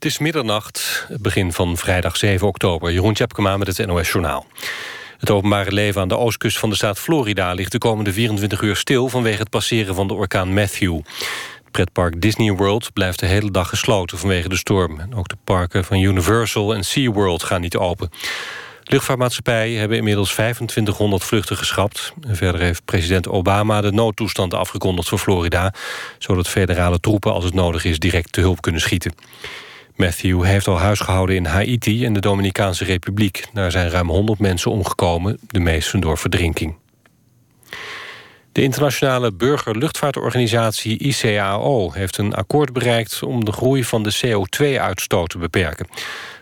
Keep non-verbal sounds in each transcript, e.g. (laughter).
Het is middernacht, begin van vrijdag 7 oktober. Jeroen Tjepkema met het NOS Journaal. Het openbare leven aan de oostkust van de staat Florida... ligt de komende 24 uur stil vanwege het passeren van de orkaan Matthew. Het pretpark Disney World blijft de hele dag gesloten vanwege de storm. ook de parken van Universal en SeaWorld gaan niet open. Luchtvaartmaatschappijen hebben inmiddels 2500 vluchten geschrapt. verder heeft president Obama de noodtoestand afgekondigd voor Florida... zodat federale troepen als het nodig is direct te hulp kunnen schieten. Matthew heeft al huisgehouden in Haiti en de Dominicaanse Republiek. Daar zijn ruim 100 mensen omgekomen, de meesten door verdrinking. De internationale burgerluchtvaartorganisatie ICAO heeft een akkoord bereikt om de groei van de CO2-uitstoot te beperken.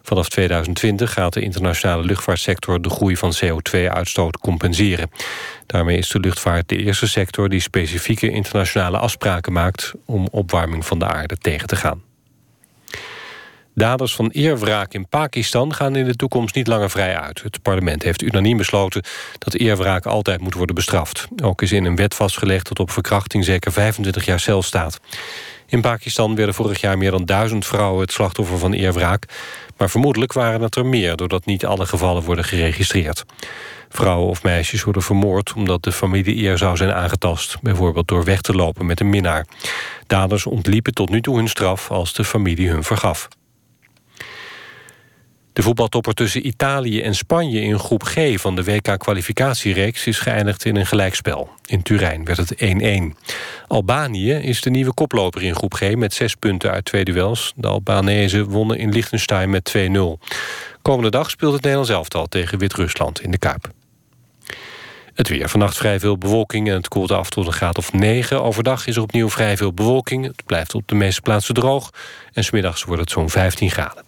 Vanaf 2020 gaat de internationale luchtvaartsector de groei van CO2-uitstoot compenseren. Daarmee is de luchtvaart de eerste sector die specifieke internationale afspraken maakt om opwarming van de aarde tegen te gaan. Daders van eerwraak in Pakistan gaan in de toekomst niet langer vrij uit. Het parlement heeft unaniem besloten dat eerwraak altijd moet worden bestraft. Ook is in een wet vastgelegd dat op verkrachting zeker 25 jaar cel staat. In Pakistan werden vorig jaar meer dan duizend vrouwen het slachtoffer van eerwraak. Maar vermoedelijk waren het er meer, doordat niet alle gevallen worden geregistreerd. Vrouwen of meisjes worden vermoord omdat de familie eer zou zijn aangetast. Bijvoorbeeld door weg te lopen met een minnaar. Daders ontliepen tot nu toe hun straf als de familie hun vergaf. De voetbaltopper tussen Italië en Spanje in groep G van de WK-kwalificatiereeks is geëindigd in een gelijkspel. In Turijn werd het 1-1. Albanië is de nieuwe koploper in groep G met zes punten uit twee duels. De Albanese wonnen in Liechtenstein met 2-0. Komende dag speelt het Nederlands elftal tegen Wit-Rusland in de Kuip. Het weer. Vannacht vrij veel bewolking en het koelt af tot een graad of 9. Overdag is er opnieuw vrij veel bewolking. Het blijft op de meeste plaatsen droog. En smiddags wordt het zo'n 15 graden.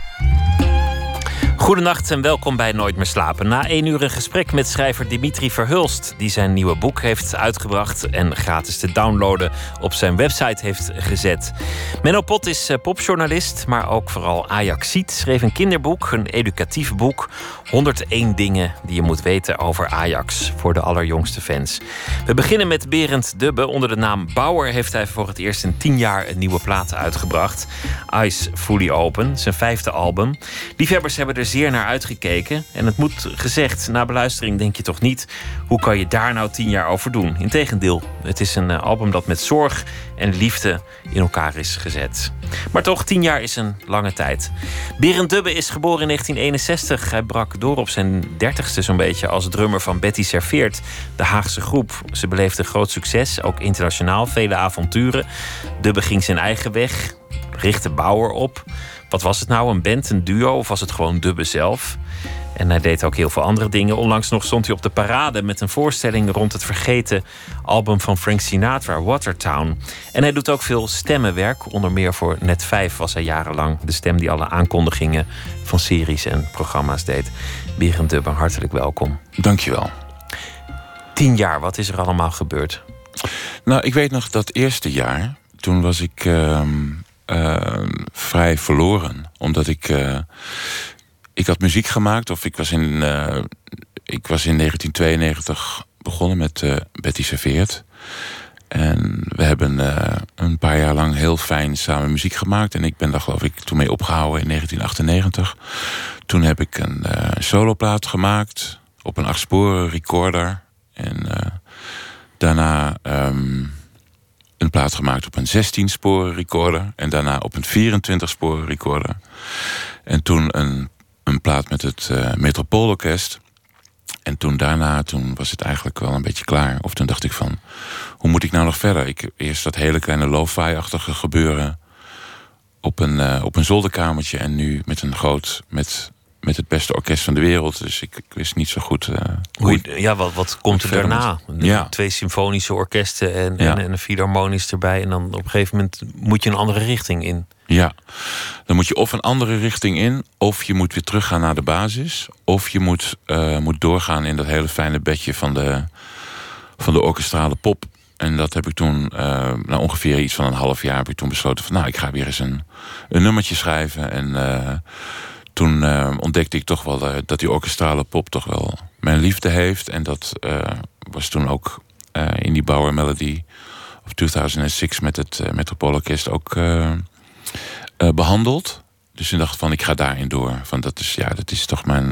Goedenacht en welkom bij Nooit meer slapen. Na één uur een gesprek met schrijver Dimitri Verhulst... die zijn nieuwe boek heeft uitgebracht... en gratis te downloaden op zijn website heeft gezet. Menno Pot is eh, popjournalist, maar ook vooral Ajaxiet. Schreef een kinderboek, een educatief boek... 101 dingen die je moet weten over Ajax... voor de allerjongste fans. We beginnen met Berend Dubbe. Onder de naam Bauer heeft hij voor het eerst in tien jaar... een nieuwe plaat uitgebracht. Ice Fully Open, zijn vijfde album. Liefhebbers hebben er zeer naar uitgekeken. En het moet gezegd, na beluistering denk je toch niet... hoe kan je daar nou tien jaar over doen? Integendeel, het is een eh, album dat met zorg en liefde in elkaar is gezet. Maar toch, tien jaar is een lange tijd. Berend Dubbe is geboren in 1961. Hij brak door op zijn dertigste zo'n beetje als drummer van Betty Serveert, de Haagse groep. Ze beleefde groot succes, ook internationaal, vele avonturen. Dubbe ging zijn eigen weg, richtte Bauer op... Wat was het nou? Een band, een duo of was het gewoon Dubbe zelf? En hij deed ook heel veel andere dingen. Onlangs nog stond hij op de parade met een voorstelling rond het vergeten album van Frank Sinatra, Watertown. En hij doet ook veel stemmenwerk. Onder meer voor Net 5 was hij jarenlang de stem die alle aankondigingen van series en programma's deed. Berend Dubbe, hartelijk welkom. Dankjewel. Tien jaar, wat is er allemaal gebeurd? Nou, ik weet nog dat eerste jaar, toen was ik uh, uh, vrij verloren. Omdat ik. Uh, ik had muziek gemaakt, of ik was in. Uh, ik was in 1992 begonnen met Betty Serveert. En we hebben een paar jaar lang heel fijn samen muziek gemaakt. En ik ben daar geloof ik toen mee opgehouden in 1998. Toen heb ik een soloplaat gemaakt op een achtsporen recorder. En daarna um, een plaat gemaakt op een 16-sporen recorder. En daarna op een 24-sporen recorder. En toen een, een plaat met het uh, Metropoolorkest. En toen daarna, toen was het eigenlijk wel een beetje klaar. Of toen dacht ik van, hoe moet ik nou nog verder? Ik eerst dat hele kleine lo-fi-achtige gebeuren op een, uh, op een zolderkamertje. En nu met een groot, met met het beste orkest van de wereld. Dus ik, ik wist niet zo goed. Uh, hoe, ja, wat, wat komt er daarna? Ja. Twee symfonische orkesten en, en, en, een filharmonisch erbij. En dan op een gegeven moment moet je een andere richting in. Ja, dan moet je of een andere richting in, of je moet weer teruggaan naar de basis. Of je moet, uh, moet doorgaan in dat hele fijne bedje van de, van de orkestrale pop. En dat heb ik toen, uh, na ongeveer iets van een half jaar, heb ik toen besloten van nou, ik ga weer eens een, een nummertje schrijven. En toen uh, ontdekte ik toch wel dat die orkestrale pop toch wel mijn liefde heeft. En dat was toen ook in die Bauer Melody of 2006 met het Metropoolorkest ook behandeld. Dus ik dacht van ik ga daarin door. Van dat is ja, dat is toch mijn,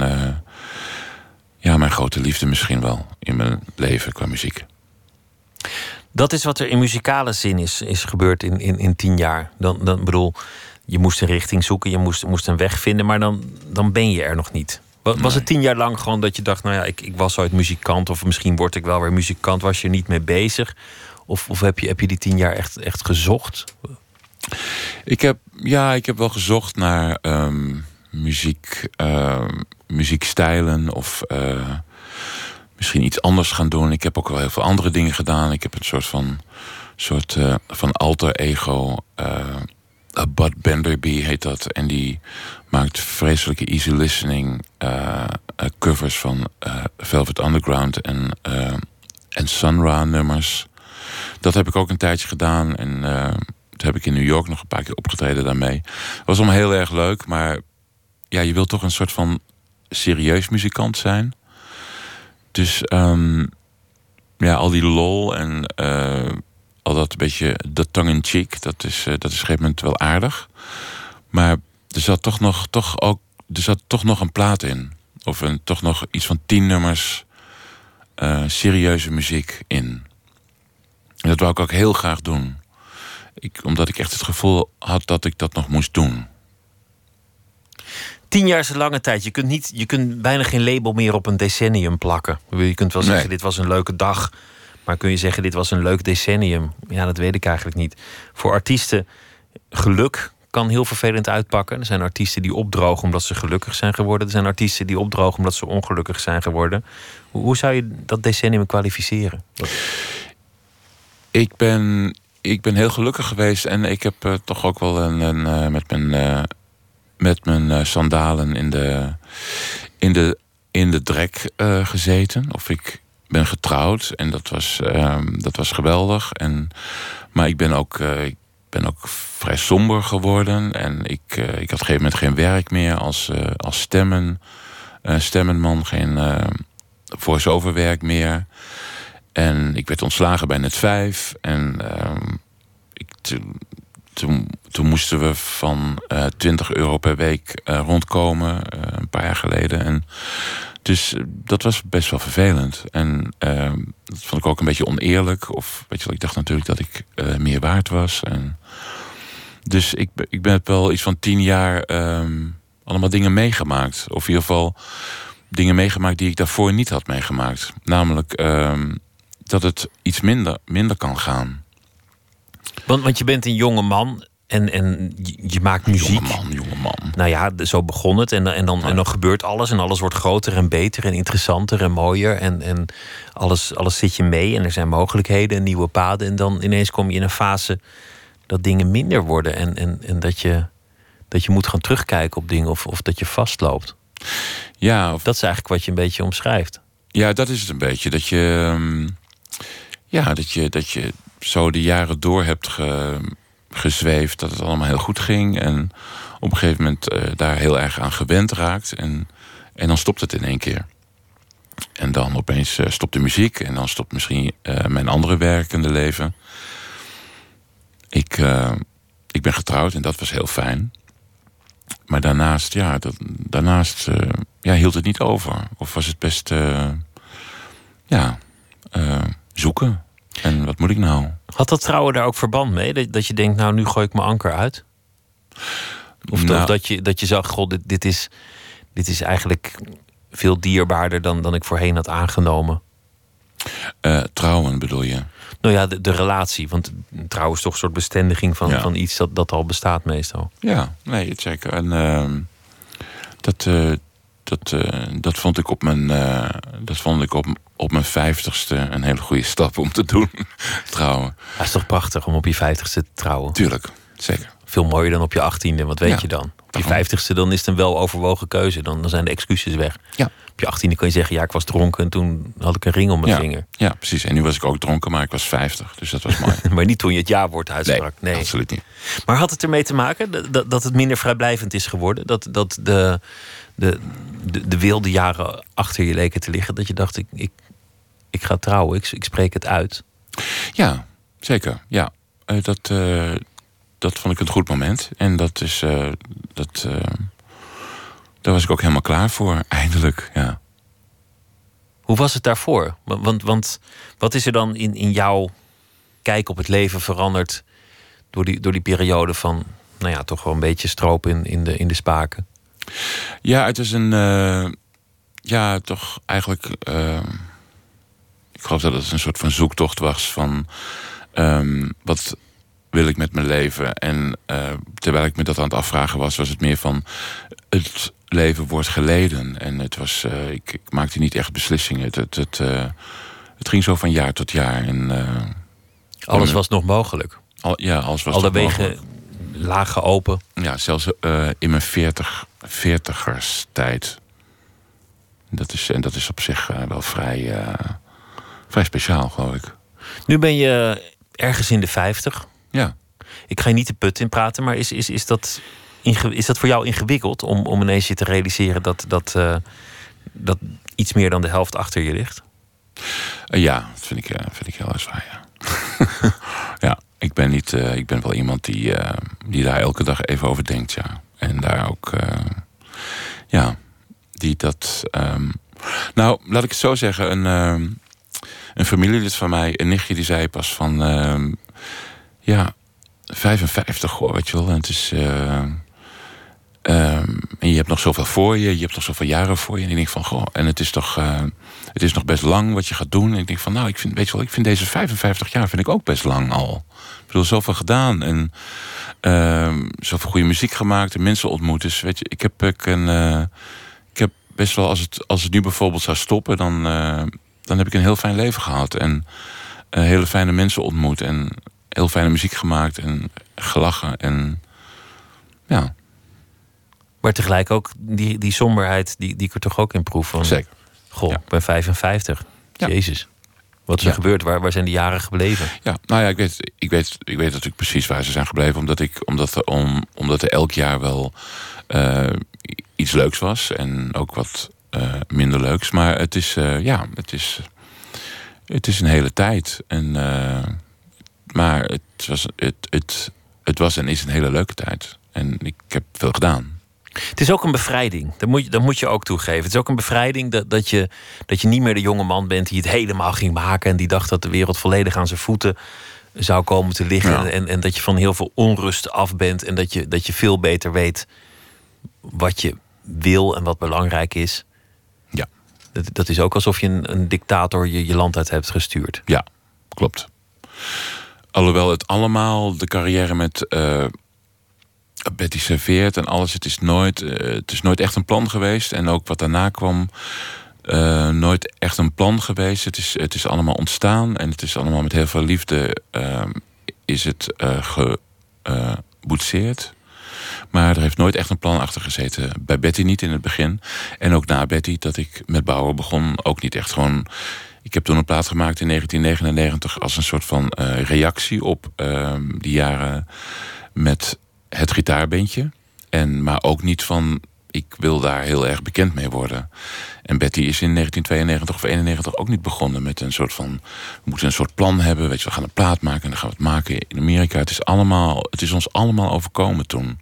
ja, mijn grote liefde misschien wel in mijn leven qua muziek. Dat is wat er in muzikale zin is, is gebeurd in, in, in tien jaar. Dan, dan bedoel, je moest een richting zoeken, je moest, moest een weg vinden, maar dan, dan ben je er nog niet. Was, was het tien jaar lang gewoon dat je dacht, nou ja, ik, ik was ooit muzikant, of misschien word ik wel weer muzikant, was je er niet mee bezig? Of, of heb, je, heb je die tien jaar echt, echt gezocht? Ik heb, ja, ik heb wel gezocht naar ehm, muziek, uh, muziekstijlen of. Uh, misschien iets anders gaan doen. Ik heb ook wel heel veel andere dingen gedaan. Ik heb een soort van, soort, uh, van alter ego. Uh, Bud Benderby heet dat. En die maakt vreselijke easy listening uh, covers van Velvet Underground en, en Sun Ra nummers. Dat heb ik ook een tijdje gedaan. En toen heb ik in New York nog een paar keer opgetreden daarmee. Was allemaal heel erg leuk. Maar ja, je wilt toch een soort van serieus muzikant zijn. Dus um, ja, al die lol en al dat beetje de tongue in cheek, dat is, uh, dat is op een gegeven moment wel aardig. Maar er zat toch nog, toch ook, er zat toch nog een plaat in. Of een, toch nog iets van tien nummers uh, serieuze muziek in. En dat wou ik ook heel graag doen. Ik, omdat ik echt het gevoel had dat ik dat nog moest doen. Tien jaar is een lange tijd. Je kunt, niet, je kunt bijna geen label meer op een decennium plakken. Je kunt wel zeggen, dit was een leuke dag. Maar kun je zeggen, dit was een leuk decennium? Ja, dat weet ik eigenlijk niet. Voor artiesten, geluk kan heel vervelend uitpakken. Er zijn artiesten die opdrogen omdat ze gelukkig zijn geworden. Er zijn artiesten die opdrogen omdat ze ongelukkig zijn geworden. Hoe zou je dat decennium kwalificeren? Ik ben, ik ben heel gelukkig geweest en ik heb uh, toch ook wel een, een uh, met mijn uh, met mijn sandalen in de, in de, in de drek gezeten. Of ik ben getrouwd en dat was, uh, dat was geweldig. En, maar ik ben ook, uh, ik ben ook vrij somber geworden. En ik, ik had op een gegeven moment geen werk meer als, als stemmen, stemmenman. Geen voice-over werk meer. En ik werd ontslagen bij Net 5. En ehm, ik toen, toen moesten we van uh, eh, 20 euro per week rondkomen, een paar jaar geleden. En dus dat was best wel vervelend. En ehm, dat vond ik ook een beetje oneerlijk. Of weet je wel, ik dacht natuurlijk dat ik meer waard was. En dus ik, ik ben wel iets van tien jaar um, allemaal dingen meegemaakt. Of in ieder geval dingen meegemaakt die ik daarvoor niet had meegemaakt. Namelijk um, dat het iets minder, minder kan gaan. Want, want je bent een jonge man en, en je, maakt muziek. Jonge man, jonge man. Nou ja, zo begon het. En, en, dan, en dan gebeurt alles. En alles wordt groter en beter en interessanter en mooier. En, en alles, alles zit je mee. En er zijn mogelijkheden en nieuwe paden. En dan ineens kom je in een fase dat dingen minder worden. En, en, en dat, je, dat je moet gaan terugkijken op dingen. Of, of dat je vastloopt. Ja, of... Dat is eigenlijk wat je een beetje omschrijft. Ja, dat is het een beetje. Dat je. Ehm, ja, dat je, dat je zo de jaren door hebt ge, gezweefd, dat het allemaal heel goed ging. En op een gegeven moment uh, daar heel erg aan gewend raakt. En, en dan stopt het in één keer. En dan opeens uh, stopt de muziek. En dan stopt misschien uh, mijn andere werkende leven. Ik, ik ben getrouwd en dat was heel fijn. Maar daarnaast, ja, dat, daarnaast ja, hield het niet over. Of was het best ja, zoeken. En wat moet ik nou? Had dat trouwen daar ook verband mee? Dat, dat je denkt, nou, nu gooi ik mijn anker uit? Of, nou, dat, je, dat je zag, god, dit, dit, is, dit is eigenlijk veel dierbaarder dan, dan ik voorheen had aangenomen. Uh, trouwen bedoel je? Nou ja, de, de, relatie. Want trouwen is toch een soort bestendiging van, ja. van iets dat, dat al bestaat meestal. Ja, nee, zeker. En uh, dat, uh, dat, uh, dat vond ik op mijn, uh, dat vond ik op, op mijn vijftigste een hele goede stap om te doen. (laughs) trouwen. Dat is toch prachtig om op je vijftigste te trouwen? Tuurlijk, zeker. veel mooier dan op je achttiende. Wat weet Ja, je dan? Op je vijftigste dan is het een wel overwogen keuze. Dan, dan zijn de excuses weg. Ja. Op je achttiende kan je zeggen, ja, ik was dronken en toen had ik een ring om mijn Ja. vinger. Ja, precies. En nu was ik ook dronken, maar ik was 50. Dus dat was mooi. (laughs) Maar niet toen je het jaarwoord uitsprak. Nee. absoluut niet. Maar had het ermee te maken dat, dat, dat het minder vrijblijvend is geworden? Dat, dat de, de, de, de wilde jaren achter je leken te liggen? Dat je dacht, ik, ik, ik ga trouwen, ik, ik spreek het uit. Ja, zeker. Ja, Eh, dat, eh, dat vond ik een goed moment. En dat is. eh, dat, daar was ik ook helemaal klaar voor, (laughs) eindelijk. Ja. Hoe was het daarvoor? Want, want, want wat is er dan in, in jouw kijk op het leven veranderd door die, door die periode van, nou ja, toch wel een beetje stroop in, in, de, in de spaken? Ja, het is een. eh, ja, toch eigenlijk. eh, ik geloof dat het een soort van zoektocht was van. ehm, wat wil ik met mijn leven? En eh, terwijl ik me dat aan het afvragen was, was het meer van. Het leven wordt geleden. En het was. ik, ik maakte niet echt beslissingen. Het, het, het, het ging zo van jaar tot jaar. En, Alles was nog mogelijk. al, ja, alles was Alle wegen mogelijk. lagen open. Ja, zelfs in mijn 40, 40ers tijd. Dat is, en dat is op zich eh, wel vrij, eh, vrij speciaal, geloof ik. Nu ben je ergens in de 50. Ja. Ik ga je niet de put in praten, maar is, is, is, dat, is dat voor jou ingewikkeld om, om ineens je te realiseren dat, dat, eh, dat iets meer dan de helft achter je ligt? Ja, dat vind ik, vind ik heel erg zwaar, ja. (laughs) ja, ik ben, niet, ik ben wel iemand die, die daar elke dag even over denkt, ja. En daar ook, eh, ja, die dat... ehm, nou, laat ik het zo zeggen, een, ehm, een familielid van mij, een nichtje, die zei pas van... ehm, ja, 55 hoor, weet je wel. En het is... eh, en je hebt nog zoveel voor je, je hebt nog zoveel jaren voor je. En ik denk van, goh, en het is toch... eh, het is nog best lang wat je gaat doen. En ik denk van, nou, ik vind, weet je wel, ik vind deze 55 jaar vind ik ook best lang al. Ik bedoel, zoveel gedaan en ehm, zoveel goede muziek gemaakt en mensen ontmoet. Dus weet je, ik heb, ik een, eh, ik heb best wel, als het, als het nu bijvoorbeeld zou stoppen, dan, eh, dan heb ik een heel fijn leven gehad. En eh, hele fijne mensen ontmoet en heel fijne muziek gemaakt en gelachen. En ja, Maar tegelijk ook die, die somberheid, die, die ik er toch ook in proef. Van, zeker. Goh, Ja. ik ben 55. Ja. Jezus. Wat is er Ja. gebeurd? Waar, waar zijn die jaren gebleven? Ja, nou ja, ik weet, ik weet, ik weet natuurlijk precies waar ze zijn gebleven. Omdat, ik, omdat, er, om, omdat er elk jaar wel eh, iets leuks was. En ook wat eh, minder leuks. Maar het is, eh, ja, het is, het is een hele tijd. En, maar het was, het, het, het was en is een hele leuke tijd. En ik heb veel gedaan. Het is ook een bevrijding. Dat moet, je, dat moet je ook toegeven. Het is ook een bevrijding dat, dat, je, dat je niet meer de jonge man bent die het helemaal ging maken. En die dacht dat de wereld volledig aan zijn voeten zou komen te liggen. Ja. En, en dat je van heel veel onrust af bent. En dat je, dat je veel beter weet wat je wil en wat belangrijk is. Ja. Dat, dat is ook alsof je een, een dictator je, je land uit hebt gestuurd. Ja, klopt. Alhoewel het allemaal, de carrière met eh, Betty Serveert en alles, het is, nooit, eh, het is nooit echt een plan geweest. En ook wat daarna kwam, eh, nooit echt een plan geweest. Het is, het is allemaal ontstaan en het is allemaal met heel veel liefde eh, is het geboetseerd. Maar er heeft nooit echt een plan achter gezeten. Bij Betty niet in het begin. En ook na Betty, dat ik met bouwen begon, ook niet echt gewoon. Ik heb toen een plaat gemaakt in 1999 als een soort van reactie op ehm, die jaren met het gitaarbandje. En, maar ook niet van, ik wil daar heel erg bekend mee worden. En Betty is in 1992 of 91 ook niet begonnen met een soort van... we moeten een soort plan hebben, weet je, we gaan een plaat maken... en dan gaan we het maken in Amerika. Het is, allemaal, het is ons allemaal overkomen toen.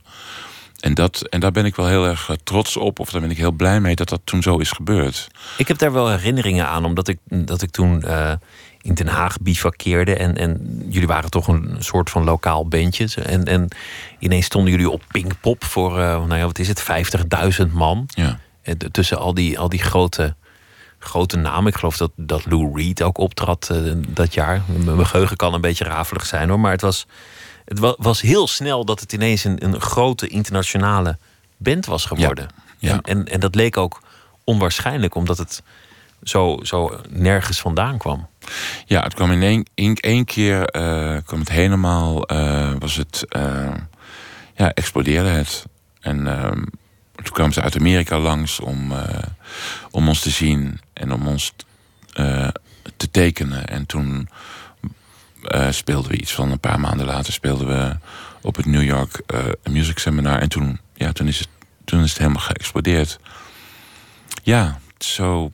En, dat, en daar ben ik wel heel erg eh, trots op, of daar ben ik heel blij mee dat dat toen zo is gebeurd. Ik heb daar wel herinneringen aan, omdat ik, dat ik toen eh, in Den Haag bivakkeerde. En, en jullie waren toch een soort van lokaal bandje. En, en ineens stonden jullie op Pinkpop voor, eh, nou ja, wat is het, 50.000 man. Ja, En t- tussen al die, al die grote, grote namen. Ik geloof dat, dat Lou Reed ook optrad eh, dat jaar. Mijn geheugen kan een beetje rafelig zijn hoor. Maar het was, het wa- was heel snel dat het ineens een, een grote internationale band was geworden. ja. En, en, en dat leek ook onwaarschijnlijk, omdat het zo, zo nergens vandaan kwam. ja het kwam in één, keer, eh, kwam het helemaal, eh, was het... eh, ja, explodeerde het. En ehm, toen kwamen ze uit Amerika langs om, om ons te zien en om ons te tekenen. En toen speelden we iets van een paar maanden later speelden we op het New York Music Seminar. En toen, ja, toen, is het, toen is het helemaal geëxplodeerd. Ja, zo,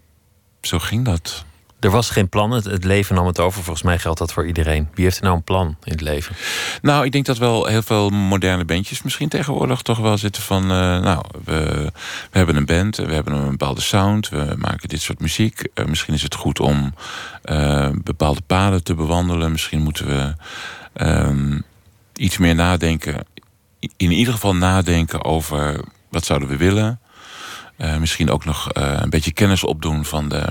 zo ging dat. Er was geen plan, het, leven nam het over. Volgens mij geldt dat voor iedereen. Wie heeft er nou een plan in het leven? Nou, ik denk dat wel heel veel moderne bandjes misschien tegenwoordig toch wel zitten van... Uh, nou, we, we hebben een band, we hebben een bepaalde sound, we maken dit soort muziek. Uh, misschien is het goed om uh, bepaalde paden te bewandelen. Misschien moeten we um, iets meer nadenken. In ieder geval nadenken over wat zouden we willen. Misschien ook nog een beetje kennis opdoen van de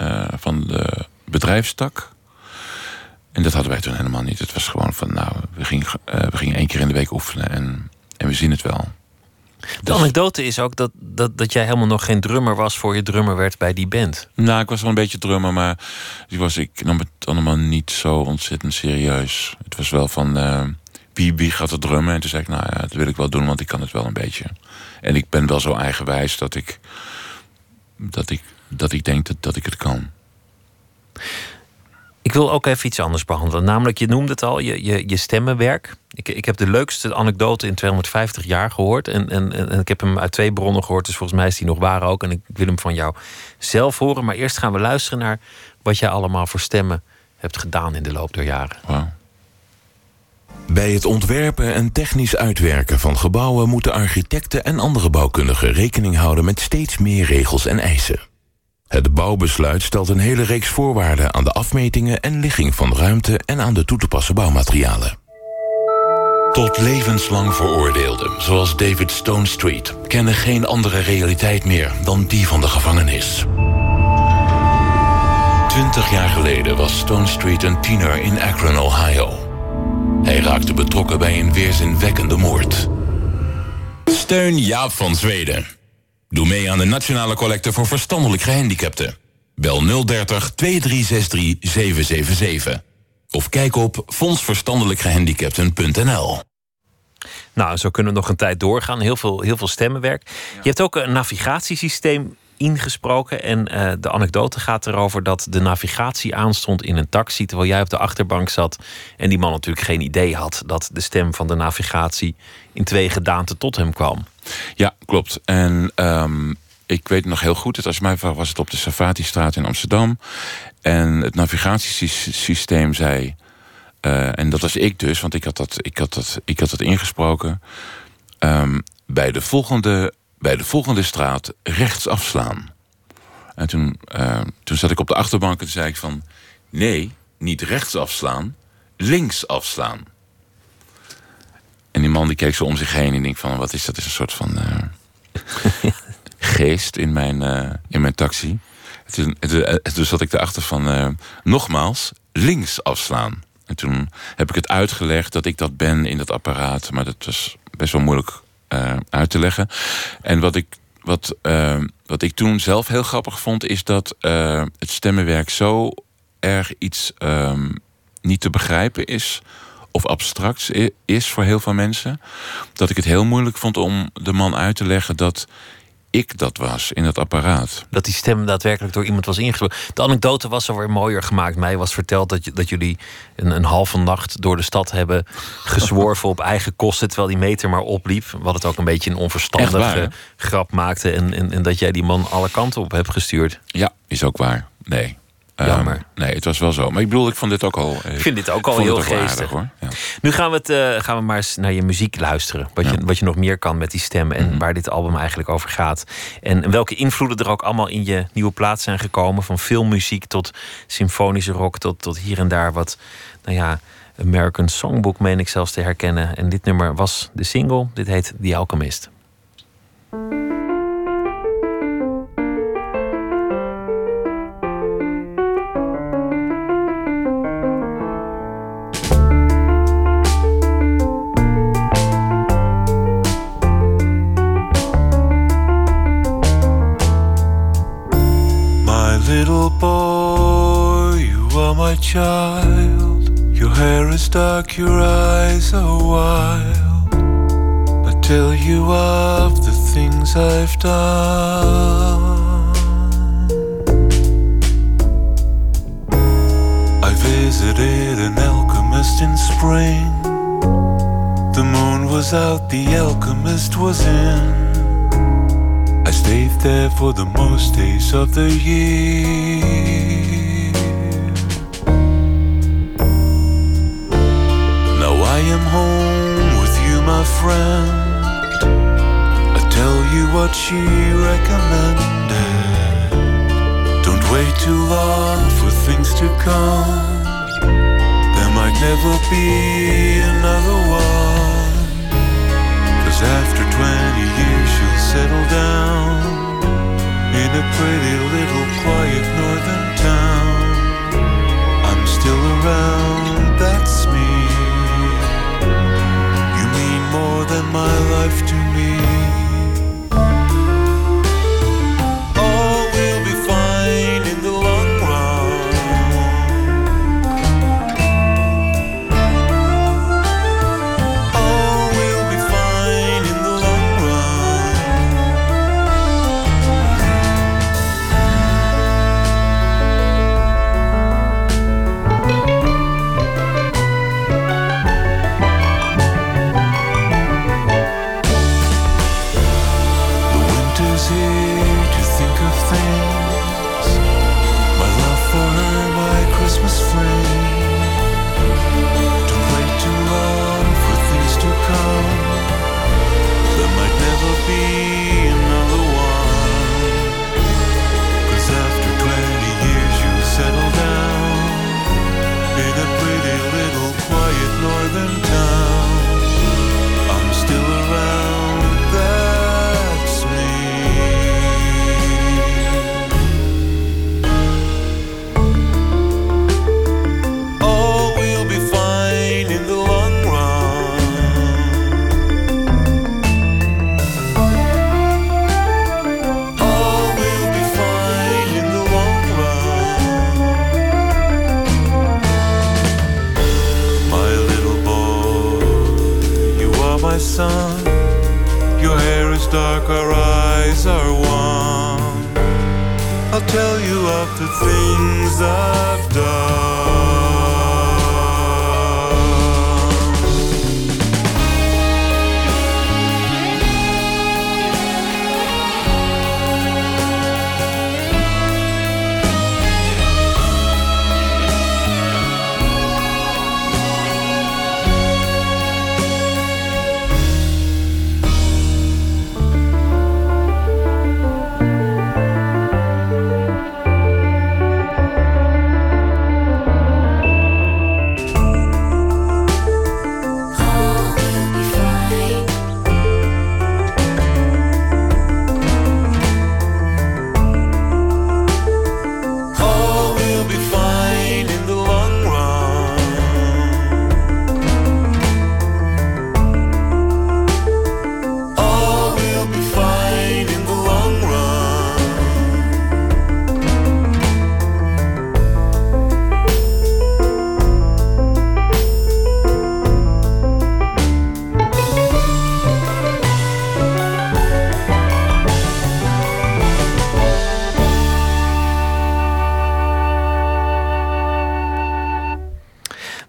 uh, van de bedrijfstak. En dat hadden wij toen helemaal niet. Het was gewoon van, nou, we gingen, we gingen één keer in de week oefenen en, en we zien het wel. De dus- anekdote is ook dat, dat, dat jij helemaal nog geen drummer was voor je drummer werd bij die band. Nou, ik was wel een beetje drummer, maar ik, was, ik nam het allemaal niet zo ontzettend serieus. Het was wel van, uh, wie, wie gaat er drummen? En toen zei ik, nou ja, dat wil ik wel doen, want ik kan het wel een beetje. En ik ben wel zo eigenwijs dat ik, dat ik dat ik denk dat, dat ik het kan. Ik wil ook even iets anders behandelen. Namelijk, je noemde het al, je, je, je stemmenwerk. Ik, ik heb de leukste anekdote in 250 jaar gehoord. En, en, en ik heb hem uit twee bronnen gehoord. Dus volgens mij is die nog waar ook. En ik wil hem van jou zelf horen. Maar eerst gaan we luisteren naar wat jij allemaal voor stemmen hebt gedaan in de loop der jaren. Wow. Bij het ontwerpen en technisch uitwerken van gebouwen moeten architecten en andere bouwkundigen rekening houden met steeds meer regels en eisen. Het bouwbesluit stelt een hele reeks voorwaarden aan de afmetingen en ligging van ruimte en aan de toe te passen bouwmaterialen. Tot levenslang veroordeelden, zoals David Stone Street, kennen geen andere realiteit meer dan die van de gevangenis. Twintig jaar geleden was Stone Street een tiener in Akron, Ohio. Hij raakte betrokken bij een weerzinwekkende moord. Steun Jaap van Zweden. Doe mee aan de Nationale Collecte voor Verstandelijk Gehandicapten. Bel 030 2363 777. Of kijk op fondsverstandelijkgehandicapten.nl. Nou, zo kunnen we nog een tijd doorgaan. Heel veel, heel veel stemmenwerk. Je hebt ook een navigatiesysteem ingesproken. En uh, de anekdote gaat erover dat de navigatie aanstond in een taxi. terwijl jij op de achterbank zat. En die man natuurlijk geen idee had dat de stem van de navigatie in twee gedaanten tot hem kwam. Ja, klopt. En um, ik weet nog heel goed, het als mij was het op de Safati-straat in Amsterdam. En het navigatiesysteem zei. Uh, en dat was ik dus, want ik had dat, ik had dat, ik had dat ingesproken. Um, bij, de volgende, bij de volgende straat rechts afslaan. En toen, uh, toen zat ik op de achterbank en toen zei ik van... nee, niet rechts afslaan, links afslaan. En die man die keek zo om zich heen en denk van, wat is dat? is een soort van uh, (laughs) geest in mijn, uh, in mijn taxi. Toen, toen zat ik erachter van, nogmaals, links afslaan. En toen heb ik het uitgelegd dat ik dat ben in dat apparaat. Maar dat was best wel moeilijk uit te leggen. En wat ik, wat, wat ik toen zelf heel grappig vond... is dat het stemmenwerk zo erg iets um, niet te begrijpen is of abstract is voor heel veel mensen. Dat ik het heel moeilijk vond om de man uit te leggen dat ik dat was in het apparaat. Dat die stem daadwerkelijk door iemand was ingesproken. De anekdote was alweer mooier gemaakt. Mij was verteld dat, dat jullie een, een halve nacht door de stad hebben gezworven op eigen kosten. Terwijl die meter maar opliep. Wat het ook een beetje een onverstandige grap maakte. En, en, en dat jij die man alle kanten op hebt gestuurd. Ja, is ook waar. Nee, Jammer. Um, nee, het was wel zo. Maar ik bedoel, ik vond dit ook al. Ik vind dit ook al heel geestig. hoor. Ja. Nu gaan we, het, uh, gaan we maar eens naar je muziek luisteren. Wat, ja. je, wat je nog meer kan met die stem. En mm -hmm. waar dit album eigenlijk over gaat. En welke invloeden er ook allemaal in je nieuwe plaat zijn gekomen. Van filmmuziek tot symfonische rock. Tot, tot hier en daar wat, nou ja, American Songbook meen ik zelfs te herkennen. En dit nummer was de single. Dit heet The Alchemist. Child. Your hair is dark, your eyes are wild. I tell you of the things I've done. I visited an alchemist in spring. The moon was out, the alchemist was in. I stayed there for the most days of the year. Friend. I tell you what she recommended. Don't wait too long for things to come. There might never be another one. Cause after 20 years, she'll settle down in a pretty little quiet northern town. I'm still around, that's me. Than my life to me. Tell you of the things I've done.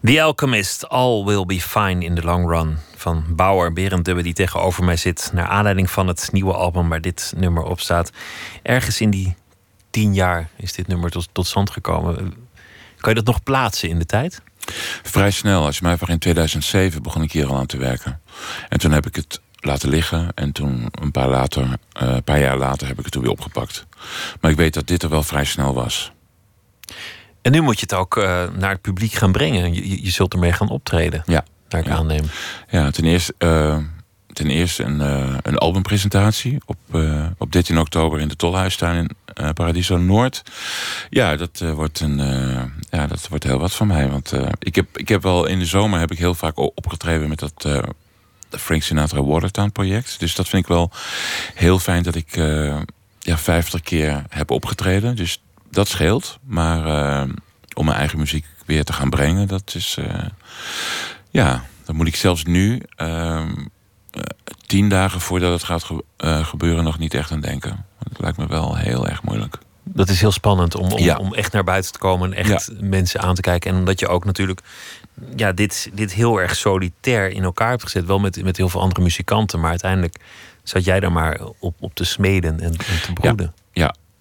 The Alchemist, All Will Be Fine in the Long Run. Van Bauer Berendubbe, die tegenover mij zit. Naar aanleiding van het nieuwe album waar dit nummer op staat. Ergens in die tien jaar is dit nummer tot, tot stand gekomen. Kan je dat nog plaatsen in de tijd? Vrij snel. Als je mij vraagt, in 2007 begon ik hier al aan te werken. En toen heb ik het laten liggen. En toen een paar, later, eh, paar jaar later heb ik het toen weer opgepakt. Maar ik weet dat dit er wel vrij snel was. En nu moet je het ook eh, naar het publiek gaan brengen. Je, je- zult ermee gaan optreden, Ja. naar ik Ja. aanneem. Ja, ten eerste, eh, ten eerste een, eh, een albumpresentatie op, op 13 oktober in de Tolhuistuin in Paradiso Noord. Ja, dat, wordt een, ja, dat wordt heel wat van mij. Want ik, heb, ik heb wel in de zomer heb ik heel vaak opgetreden met dat Frank Sinatra Watertown project. Dus dat vind ik wel heel fijn dat ik ja, 50 keer heb opgetreden. Dus dat scheelt. Maar eh, om mijn eigen muziek weer te gaan brengen, dat is. eh, ja, dan moet ik zelfs nu. ehm, eh, tien dagen voordat het gaat gebeuren nog niet echt aan denken. Het lijkt me wel heel erg moeilijk. Dat is heel spannend om, om, om echt naar buiten te komen en echt mensen aan te kijken. En omdat je ook natuurlijk ja, dit, dit heel erg solitair in elkaar hebt gezet. Wel met, met heel veel andere muzikanten, maar uiteindelijk zat jij daar maar op, op te smeden en, en te broeden. Ja,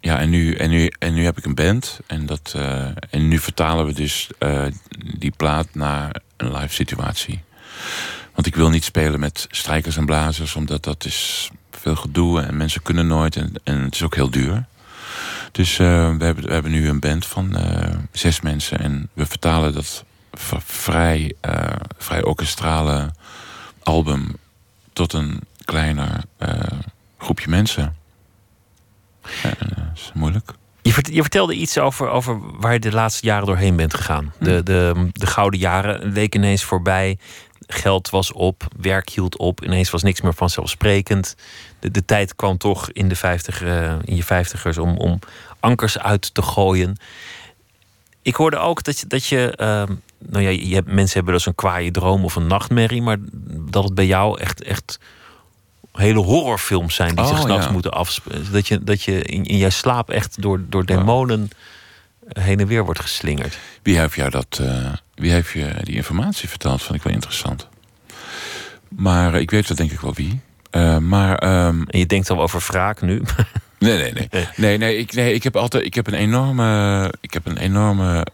ja, en, nu, en, nu, en nu heb ik een band. En, dat, uh, en nu vertalen we dus uh, die plaat naar een live situatie. Want ik wil niet spelen met strijkers en blazers, omdat dat is veel gedoe en mensen kunnen nooit en, en het is ook heel duur. Dus uh, we, hebben, we hebben nu een band van zes mensen en we vertalen dat vrij, vrij orkestrale album tot een kleiner groepje mensen. Ja, dat is moeilijk. Je, je vertelde iets over, over waar je de laatste jaren doorheen bent gegaan. De, hm. de, de gouden jaren leken ineens voorbij. Geld was op, werk hield op. Ineens was niks meer vanzelfsprekend. De, de tijd kwam toch in, de 50, uh, in je vijftigers om, om ankers uit te gooien. Ik hoorde ook dat je. Dat je uh, nou ja, je hebt, mensen hebben dus een kwaaie droom of een nachtmerrie. Maar dat het bij jou echt, echt hele horrorfilms zijn die oh, zich s'nachts moeten afspelen. Dat je, dat je in, in je slaap echt door, door demonen heen en weer wordt geslingerd. Wie heeft jou dat, uh, wie heeft je die informatie verteld? Vond ik wel interessant. Maar ik weet dat denk ik wel wie. Uh, maar, um... En je denkt al over wraak nu? (laughs) nee, nee, nee. Nee, nee, ik, nee ik heb altijd ik heb een enorme. Ik heb een enorme.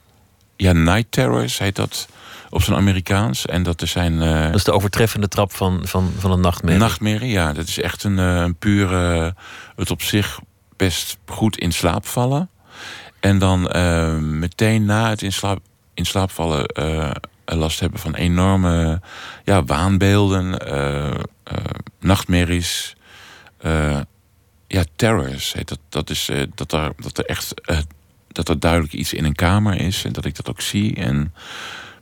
Ja, night terrors heet dat op zijn Amerikaans. En dat er zijn. Uh, dat is de overtreffende trap van, van, van een nachtmerrie. Nachtmerrie, ja. Dat is echt een, uh, een pure. het op zich best goed in slaap vallen. En dan uh, meteen na het in slaap, in slaap vallen last hebben van enorme ja, waanbeelden, nachtmerries. ja, terrors heet dat. Dat is dat er, dat er echt. dat er duidelijk iets in een kamer is en dat ik dat ook zie. En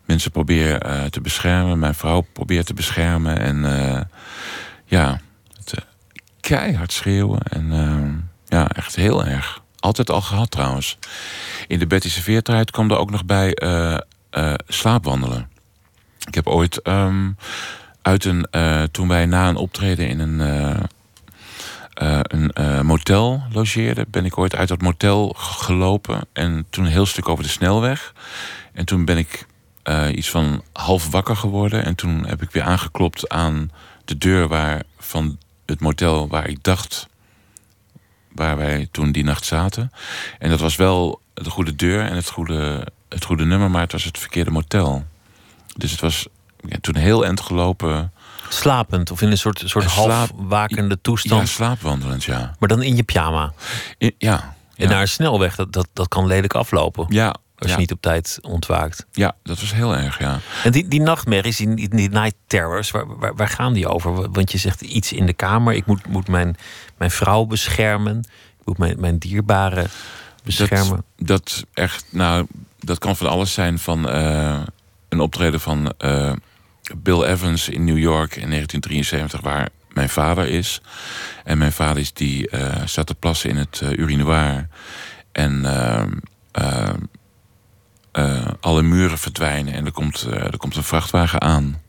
mensen probeer uh, te beschermen. Mijn vrouw probeert te beschermen. En uh, ja, het, uh, keihard schreeuwen. En ja, echt heel erg. Altijd al gehad trouwens. In de Betty Seveertijd kwam er ook nog bij slaapwandelen. Ik heb ooit um, uit een... toen wij na een optreden in een... een motel logeerden, ben ik ooit uit dat motel gelopen. En toen een heel stuk over de snelweg. En toen ben ik uh, iets van half wakker geworden. En toen heb ik weer aangeklopt aan de deur waar, van het motel waar ik dacht waar wij toen die nacht zaten. En dat was wel de goede deur en het goede, het goede nummer, maar het was het verkeerde motel. Dus het was ja, toen heel end gelopen. Slapend of in een soort, soort half wakende toestand. Ja, slaapwandelend, ja. Maar dan in je pyjama. ja, ja. En naar een snelweg, dat, dat, dat kan lelijk aflopen. Ja, als je niet op tijd ontwaakt. Ja, dat was heel erg, ja. En die, die nachtmerries, die, die night terrors, waar, waar, waar, gaan die over? Want je zegt iets in de kamer. Ik moet, moet mijn, mijn vrouw beschermen. Ik moet mijn, mijn dierbaren beschermen. Dat, dat echt, nou, dat kan van alles zijn. Van uh, een optreden van uh, Bill Evans in New York in 1973, waar mijn vader is. En mijn vader is die uh, staat te plassen in het urinoir. En uh, alle muren verdwijnen en er komt, uh, er komt een vrachtwagen aan.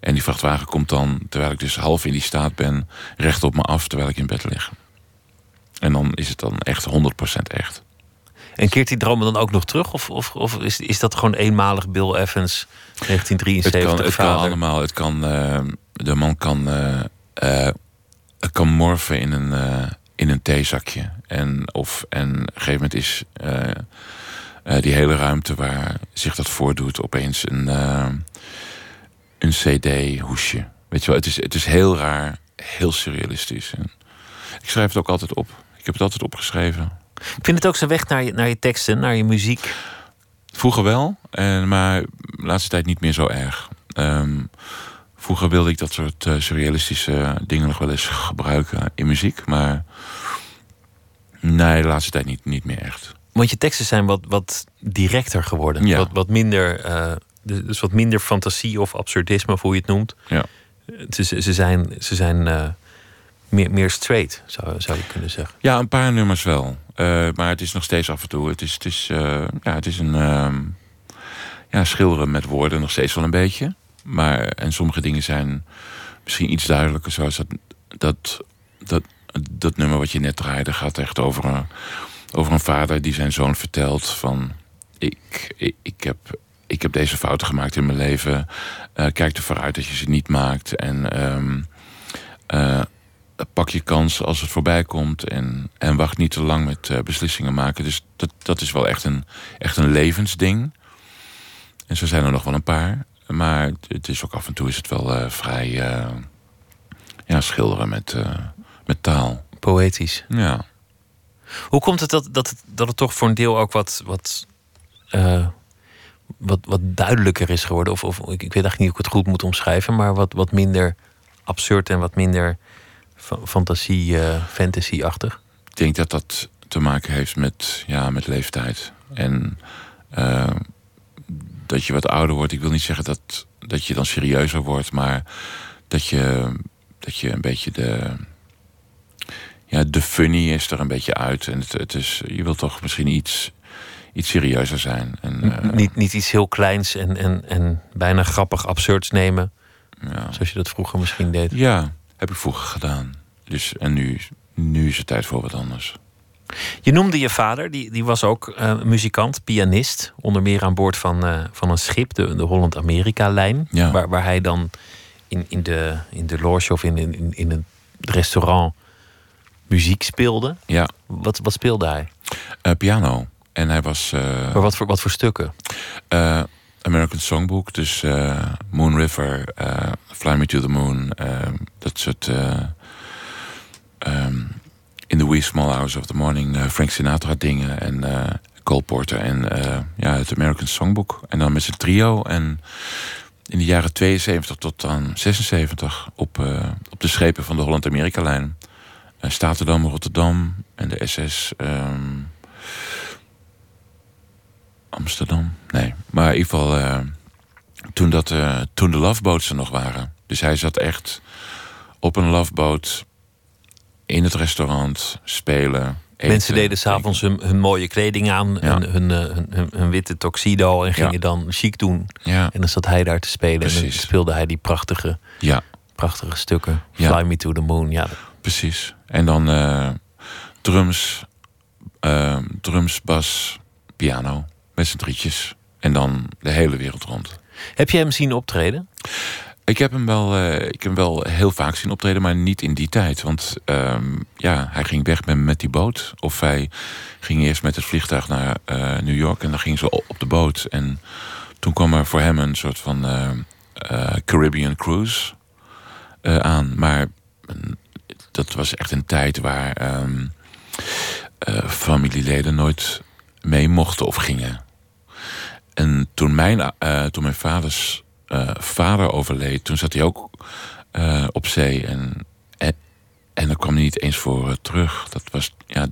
En die vrachtwagen komt dan, terwijl ik dus half in die staat ben, recht op me af terwijl ik in bed lig. En dan is het dan echt 100% echt. En keert die droom dan ook nog terug? Of, of, of is, is dat gewoon eenmalig Bill Evans 1973? Het kan, het kan allemaal. Het kan, uh, de man kan, kan morfen in een, in een theezakje. En, of, en op een gegeven moment is uh, die hele ruimte waar zich dat voordoet, opeens een, uh, een CD-hoesje. Weet je wel, het is, het is heel raar, heel surrealistisch. En ik schrijf het ook altijd op. Ik heb het altijd opgeschreven. Ik vind het ook zijn weg naar je, naar je teksten, naar je muziek. Vroeger wel, en, maar de laatste tijd niet meer zo erg. Um, vroeger wilde ik dat soort uh, surrealistische dingen nog wel eens gebruiken in muziek. Maar nee, de laatste tijd niet, niet meer echt. Want je teksten zijn wat, wat directer geworden. Ja. Wat, wat minder, uh, dus wat minder fantasie of absurdisme, of hoe je het noemt. Ja. Ze, ze zijn, ze zijn uh, meer, meer straight, zou, zou je kunnen zeggen. Ja, een paar nummers wel. Uh, maar het is nog steeds af en toe. Het is, het is, ja, het is een ehm, ja, schilderen met woorden nog steeds wel een beetje. Maar, en sommige dingen zijn misschien iets duidelijker, zoals dat, dat, dat, dat nummer wat je net draaide, gaat echt over over een vader die zijn zoon vertelt van ik, ik, ik heb ik heb deze fouten gemaakt in mijn leven. Uh, kijk ervoor uit dat je ze niet maakt. En um, uh, pak je kans als het voorbij komt. En, en wacht niet te lang met uh, beslissingen maken. Dus dat, dat is wel echt een, echt een levensding. En zo zijn er nog wel een paar. Maar het is ook af en toe is het wel vrij ja, schilderen met, met taal. Poëtisch. Ja. Hoe komt het dat, dat, het, dat het toch voor een deel ook wat, wat wat, wat duidelijker is geworden. Of, of ik, ik weet eigenlijk niet hoe ik het goed moet omschrijven, maar wat, wat minder absurd en wat minder fantasie, uh, fantasy-achtig. Ik denk dat dat te maken heeft met, ja, met leeftijd. En uh, dat je wat ouder wordt. Ik wil niet zeggen dat, dat je dan serieuzer wordt, maar dat je, dat je een beetje de. Ja, de funny is er een beetje uit. En het, het is, je wilt toch misschien iets iets serieuzer zijn. En, uh, niet, niet iets heel kleins en, en, en bijna grappig absurds nemen. Ja. Zoals je dat vroeger misschien deed. Ja, heb ik vroeger gedaan. Dus, en nu, nu is het tijd voor wat anders. Je noemde je vader, die, die was ook uh, muzikant, pianist. Onder meer aan boord van, uh, van een schip, de, de Holland-Amerika-lijn. Ja. Waar, waar hij dan in, in, de, in de loge of in, in, in het restaurant muziek speelde. Ja. Wat, wat speelde hij? Uh, piano. En hij was. Uh, maar wat voor, wat voor stukken? Uh, American Songbook, dus Moon River, Fly Me to the Moon, dat soort. Um, in the wee small hours of the morning, Frank Sinatra dingen en Cole Porter en ja, het American Songbook. En dan met zijn trio en in de jaren 72 tot dan 76 op, op de schepen van de Holland-Amerika-lijn. Statendam, Rotterdam en de SS. Um, Amsterdam. Nee, maar in ieder geval uh, toen, dat, uh, toen de loveboats er nog waren. Dus hij zat echt op een loveboat in het restaurant spelen. Eten, Mensen deden s'avonds hun, hun mooie kleding aan, ja. hun, hun, hun, hun, witte tuxedo en gingen ja. dan chic doen. Ja. En dan zat hij daar te spelen Precies. en dan speelde hij die prachtige, ja. prachtige stukken. Fly Me to the Moon. Ja. Precies. En dan uh, drums, drums, bas, piano met z'n drietjes. En dan de hele wereld rond. Heb je hem zien optreden? Ik heb hem wel, uh, ik heb hem wel heel vaak zien optreden, maar niet in die tijd. Want um, ja, hij ging weg met, met die boot. Of hij ging eerst met het vliegtuig naar uh, New York en dan ging ze op de boot. En toen kwam er voor hem een soort van uh, Caribbean cruise aan. Maar dat was echt een tijd waar um, familieleden nooit mee mochten of gingen. En toen mijn, uh, toen mijn vaders uh, vader overleed, toen zat hij ook op zee. En, en, en dan kwam hij niet eens voor terug. Dat was, ja,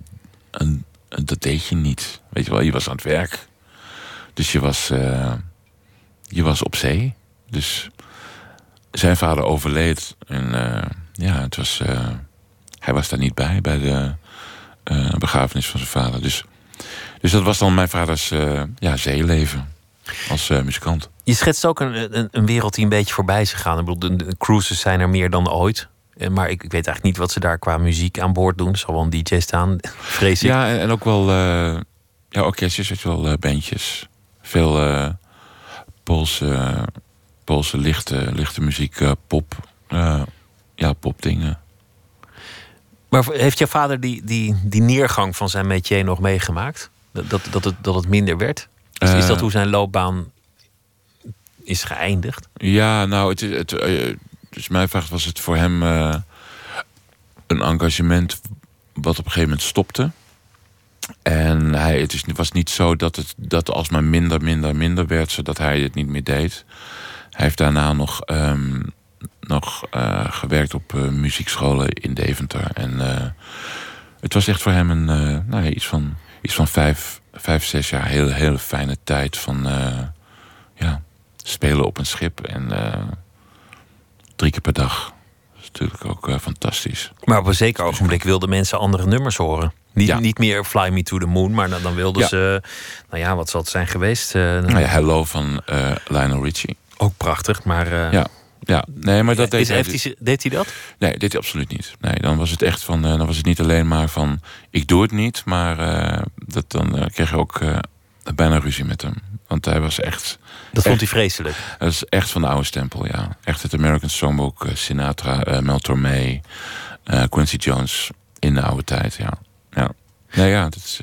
een, een, dat deed je niet. Weet je wel, je was aan het werk. Dus je was, je was op zee. Dus zijn vader overleed. En ja, het was, hij was daar niet bij, bij de begrafenis van zijn vader. Dus dus dat was dan mijn vaders uh, ja, zeeleven als uh, muzikant. Je schetst ook een, een, een, wereld die een beetje voorbij is gegaan. Ik bedoel, de, de cruises zijn er meer dan ooit. Eh, maar ik, ik, weet eigenlijk niet wat ze daar qua muziek aan boord doen. Er zal wel een DJ staan, (laughs) vrees ik. Ja, en, en ook wel uh, ja, orkestjes, weet je wel, bandjes. Veel Poolse, Poolse lichte, lichte muziek, pop. ja, popdingen. Maar heeft jouw vader die, die, die neergang van zijn métier nog meegemaakt? Dat, dat, het, dat het minder werd? Is, is dat hoe zijn loopbaan is geëindigd? Ja, nou, het, het, het, dus mijn vraag was het voor hem uh, een engagement wat op een gegeven moment stopte. En hij, het is, was niet zo dat het dat alsmaar minder, minder, minder werd, zodat hij het niet meer deed. Hij heeft daarna nog, um, nog uh, gewerkt op uh, muziekscholen in Deventer. En het was echt voor hem een, nou ja, iets van iets van vijf, vijf zes jaar hele, hele fijne tijd van ja, spelen op een schip en drie keer per dag. Dat is natuurlijk ook fantastisch. Maar op een zeker ogenblik wilden mensen andere nummers horen. Niet, ja. niet meer Fly Me to the Moon, maar dan, dan wilden ja. ze, nou ja, wat zal het zijn geweest? nou ja, Hello van Lionel Richie. Ook prachtig, maar ja. Ja, nee, maar dat deed Is, hij. heeft hij, deed hij dat? Nee, deed hij absoluut niet. Nee, dan was het echt van. eh, dan was het niet alleen maar van. Ik doe het niet, maar eh, dat, dan eh, kreeg je ook eh, bijna ruzie met hem. Want hij was echt. Dat vond hij vreselijk. Dat is echt van de oude stempel, ja. Echt het American Songbook, eh, Sinatra, eh, Mel Tormé, eh, Quincy Jones in de oude tijd, ja. ja. Nee, ja, dat is.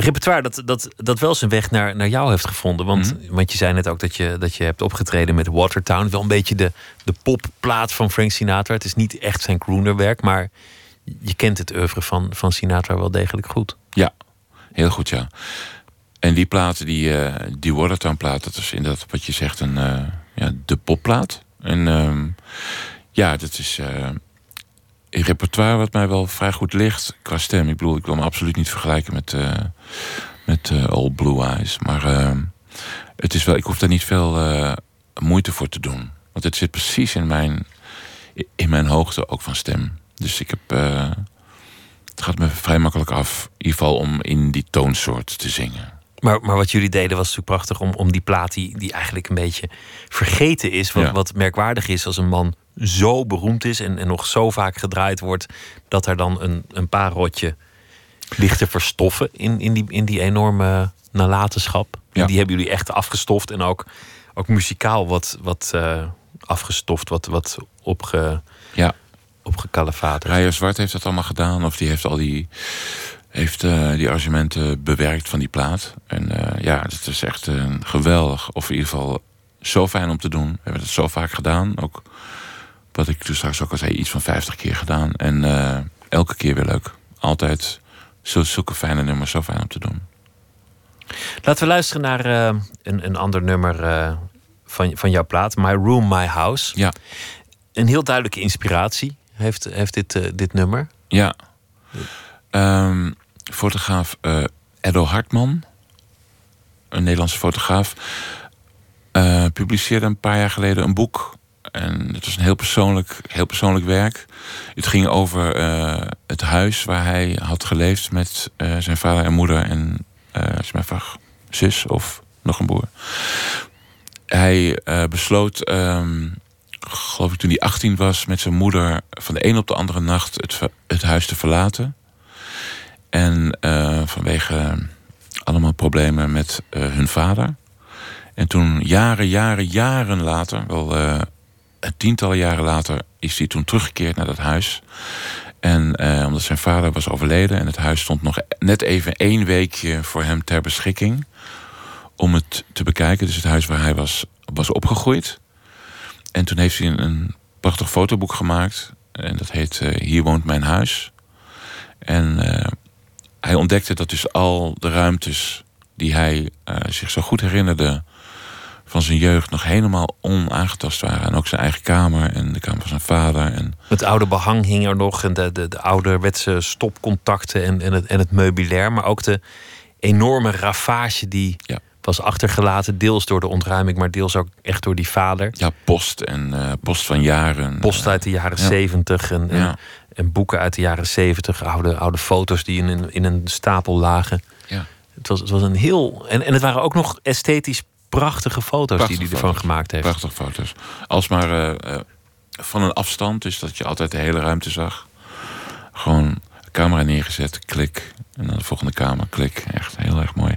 Repertoire dat, dat, dat wel zijn weg naar, naar jou heeft gevonden. Want, Mhm. want je zei net ook dat je, dat je hebt opgetreden met Watertown. Wel een beetje de, de popplaat van Frank Sinatra. Het is niet echt zijn croonerwerk, maar je kent het oeuvre van, van Sinatra wel degelijk goed. Ja, heel goed, ja. En die plaat, die, eh die Watertown plaat, dat is inderdaad wat je zegt, een, eh, ja, de popplaat. En ehm, ja, dat is eh, repertoire wat mij wel vrij goed ligt qua stem. Ik bedoel, ik wil me absoluut niet vergelijken met, eh met eh, Old Blue Eyes. Maar ehm, het is wel, ik hoef daar niet veel eh, moeite voor te doen. Want het zit precies in mijn, in mijn hoogte ook van stem. Dus ik heb... eh, het gaat me vrij makkelijk af, in ieder geval om in die toonsoort te zingen. Maar, maar wat jullie deden was natuurlijk prachtig om, om die plaat die, die eigenlijk een beetje vergeten is. Wat, Ja. wat merkwaardig is als een man zo beroemd is en, en nog zo vaak gedraaid wordt. dat er dan een, een paar rotje ligt te verstoffen in, in, die, in die enorme nalatenschap. Ja. die hebben jullie echt afgestoft en ook, ook muzikaal wat, wat eh, afgestoft, wat, wat opge, Ja, opgekalefaterd. Rijer Zwart heeft dat allemaal gedaan, of die heeft al die, heeft, eh, die arrangementen bewerkt van die plaat. En eh, ja, het is echt een geweldig, of in ieder geval zo fijn om te doen. We hebben het zo vaak gedaan, ook wat ik toen straks ook al zei, iets van 50 keer gedaan. En eh, elke keer weer leuk. Altijd zo, zulke fijne nummers, zo fijn om te doen. Laten we luisteren naar eh, een, een ander nummer eh, van, van jouw plaat. My Room, My House. Ja, Een heel duidelijke inspiratie heeft, heeft dit, dit nummer. Ja. Ehm, fotograaf Edo Hartman, een Nederlandse fotograaf, publiceerde een paar jaar geleden een boek. En het was een heel persoonlijk, heel persoonlijk werk. Het ging over eh, het huis waar hij had geleefd met eh, zijn vader en moeder en eh, zijn vach- zus of nog een broer. Hij eh, besloot, ehm, geloof ik toen hij 18 was, met zijn moeder van de een op de andere nacht het, het huis te verlaten. En eh, vanwege allemaal problemen met eh, hun vader. En toen jaren, jaren, jaren later, wel tientallen jaren later, is hij toen teruggekeerd naar dat huis. En eh, omdat zijn vader was overleden en het huis stond nog net even één weekje voor hem ter beschikking. Om het te bekijken. Dus het huis waar hij was, was opgegroeid. En toen heeft hij een, een prachtig fotoboek gemaakt. En dat heet eh, Hier woont mijn huis. En eh, hij ontdekte dat dus al de ruimtes die hij eh, zich zo goed herinnerde van zijn jeugd nog helemaal onaangetast waren. En ook zijn eigen kamer en de kamer van zijn vader. En Het oude behang hing er nog en de, de, de ouderwetse stopcontacten en, en, het, en het meubilair. Maar ook de enorme ravage die Ja. was achtergelaten. Deels door de ontruiming, maar deels ook echt door die vader. ja, post en eh, post van jaren. Post uit de jaren Ja. zeventig en, en, Ja. en boeken uit de jaren zeventig. Oude, oude foto's die in een, in een stapel lagen. Ja. Het was, het was een heel... En, en het waren ook nog esthetisch prachtige foto's Prachtige die hij ervan gemaakt heeft. Prachtige foto's. Alsmaar eh, eh, van een afstand, dus dat je altijd de hele ruimte zag. Gewoon camera neergezet, klik. En dan de volgende kamer, klik. Echt heel erg mooi.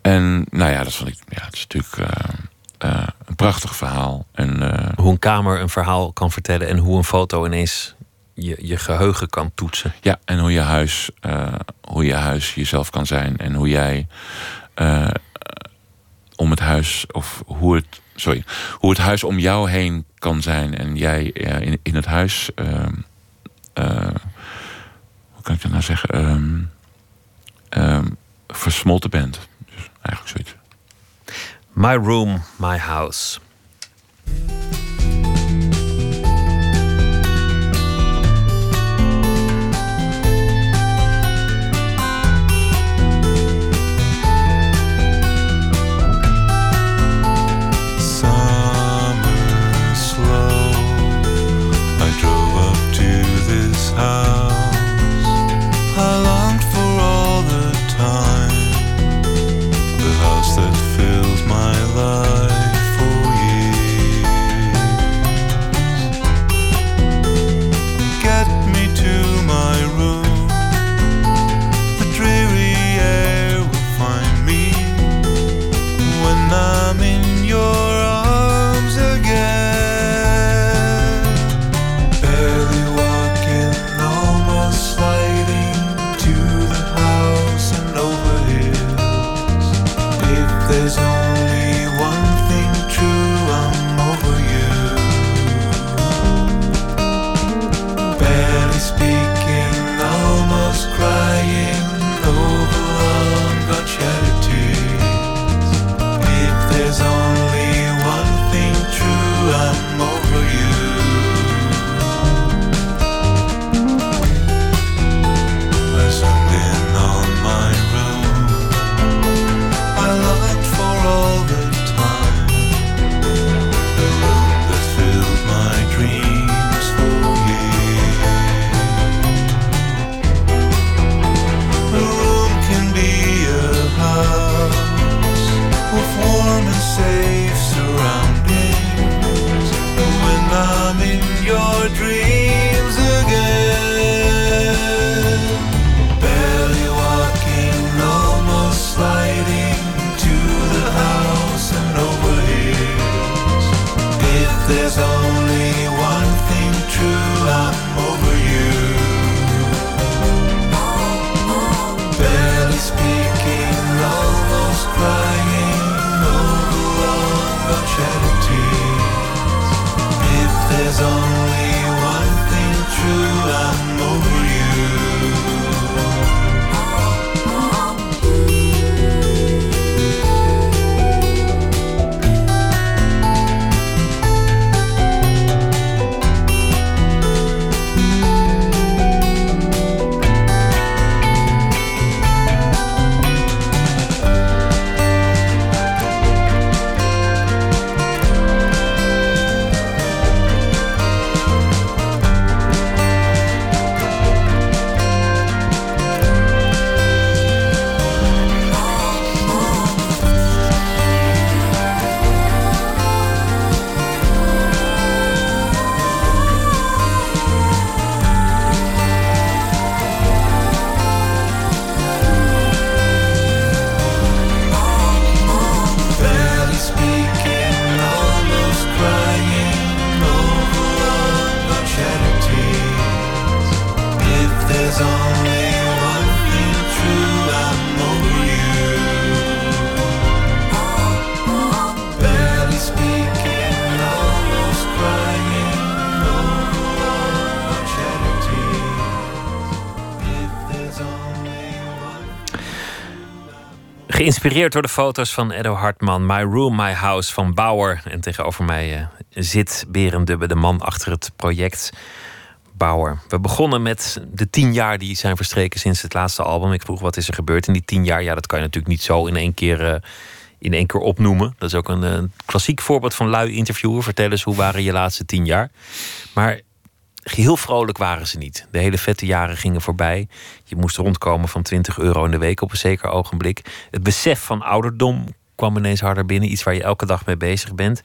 En nou ja, dat vond ik. Ja, het is natuurlijk eh, een prachtig verhaal. En Hoe een kamer een verhaal kan vertellen en hoe een foto ineens je, je geheugen kan toetsen. ja, en hoe je huis, hoe je huis jezelf kan zijn. En hoe jij om het huis, of hoe het, sorry, hoe het huis om jou heen kan zijn. En jij in, in het huis, ehm, eh, hoe kan ik dat nou zeggen, Ehm, ehm, versmolten bent. Dus eigenlijk zoiets. My room, my house. House. I longed for all the time. The house that filled my life Oh. Geïnspireerd door de foto's van Edo Hartman. My Room, My House van Bauer. En tegenover mij uh, zit Berendubbe, de man achter het project Bauer. We begonnen met de tien jaar die zijn verstreken sinds het laatste album. Ik vroeg wat is er gebeurd in die tien jaar. Ja, dat kan je natuurlijk niet zo in één keer, uh, in één keer opnoemen. Dat is ook een, een klassiek voorbeeld van lui interviewer. Vertel eens, hoe waren je laatste tien jaar? Maar Geheel vrolijk waren ze niet. De hele vette jaren gingen voorbij. Je moest rondkomen van 20 euro in de week op een zeker ogenblik. Het besef van ouderdom kwam ineens harder binnen. Iets waar je elke dag mee bezig bent.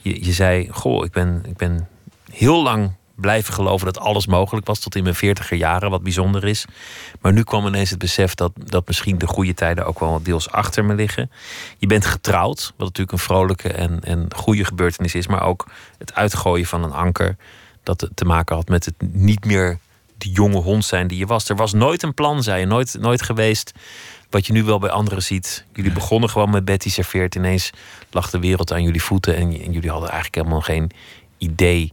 Je, je zei, goh, ik ben, ik ben heel lang blijven geloven dat alles mogelijk was. Tot in mijn veertiger jaren, wat bijzonder is. Maar nu kwam ineens het besef dat, dat misschien de goede tijden ook wel deels achter me liggen. Je bent getrouwd, wat natuurlijk een vrolijke en, en goede gebeurtenis is. Maar ook het uitgooien van een anker dat te maken had met het niet meer de jonge hond zijn die je was. Er was nooit een plan, zei je. Nooit, nooit geweest wat je nu wel bij anderen ziet. Jullie begonnen gewoon met Betty Serveert. Ineens lag de wereld aan jullie voeten. En, en jullie hadden eigenlijk helemaal geen idee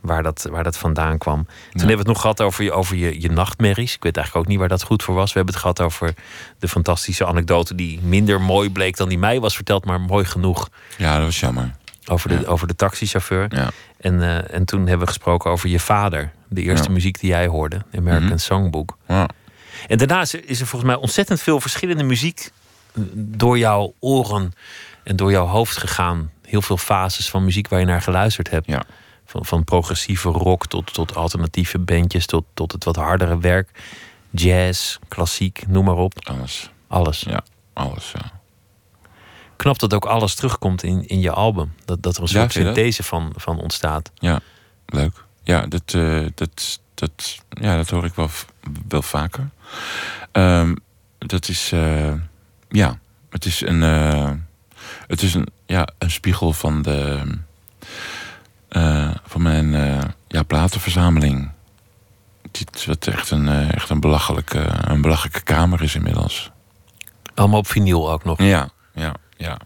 waar dat, waar dat vandaan kwam. Toen hebben we het nog gehad over, je, over je, je nachtmerries. Ik weet eigenlijk ook niet waar dat goed voor was. We hebben het gehad over de fantastische anekdote... die minder mooi bleek dan die mij was verteld, maar mooi genoeg. Ja, dat was jammer. Over de, over de taxichauffeur. Ja. En, uh, en toen hebben we gesproken over je vader. De eerste Ja. muziek die jij hoorde. American Mhm. Songbook. Ja. En daarna is er, is er volgens mij ontzettend veel verschillende muziek eh, door jouw oren en door jouw hoofd gegaan. Heel veel fases van muziek waar je naar geluisterd hebt. Ja. Van, van progressieve rock tot, tot alternatieve bandjes, tot, tot het wat hardere werk. Jazz, klassiek, noem maar op. Alles. Alles. Ja, alles. Ja. Knap dat ook alles terugkomt in, in je album. Dat, dat er een soort synthese van, van ontstaat. Ja, leuk. Ja, dat, eh, dat, dat, ja, dat hoor ik wel, wel vaker. Ehm, dat is, eh, ja, het is een, eh, het is een, ja, een spiegel van de, van mijn ja, platenverzameling. Het wat echt een, echt een belachelijke, een belachelijke kamer is inmiddels. Allemaal op vinyl ook nog. Ja, ja, ja.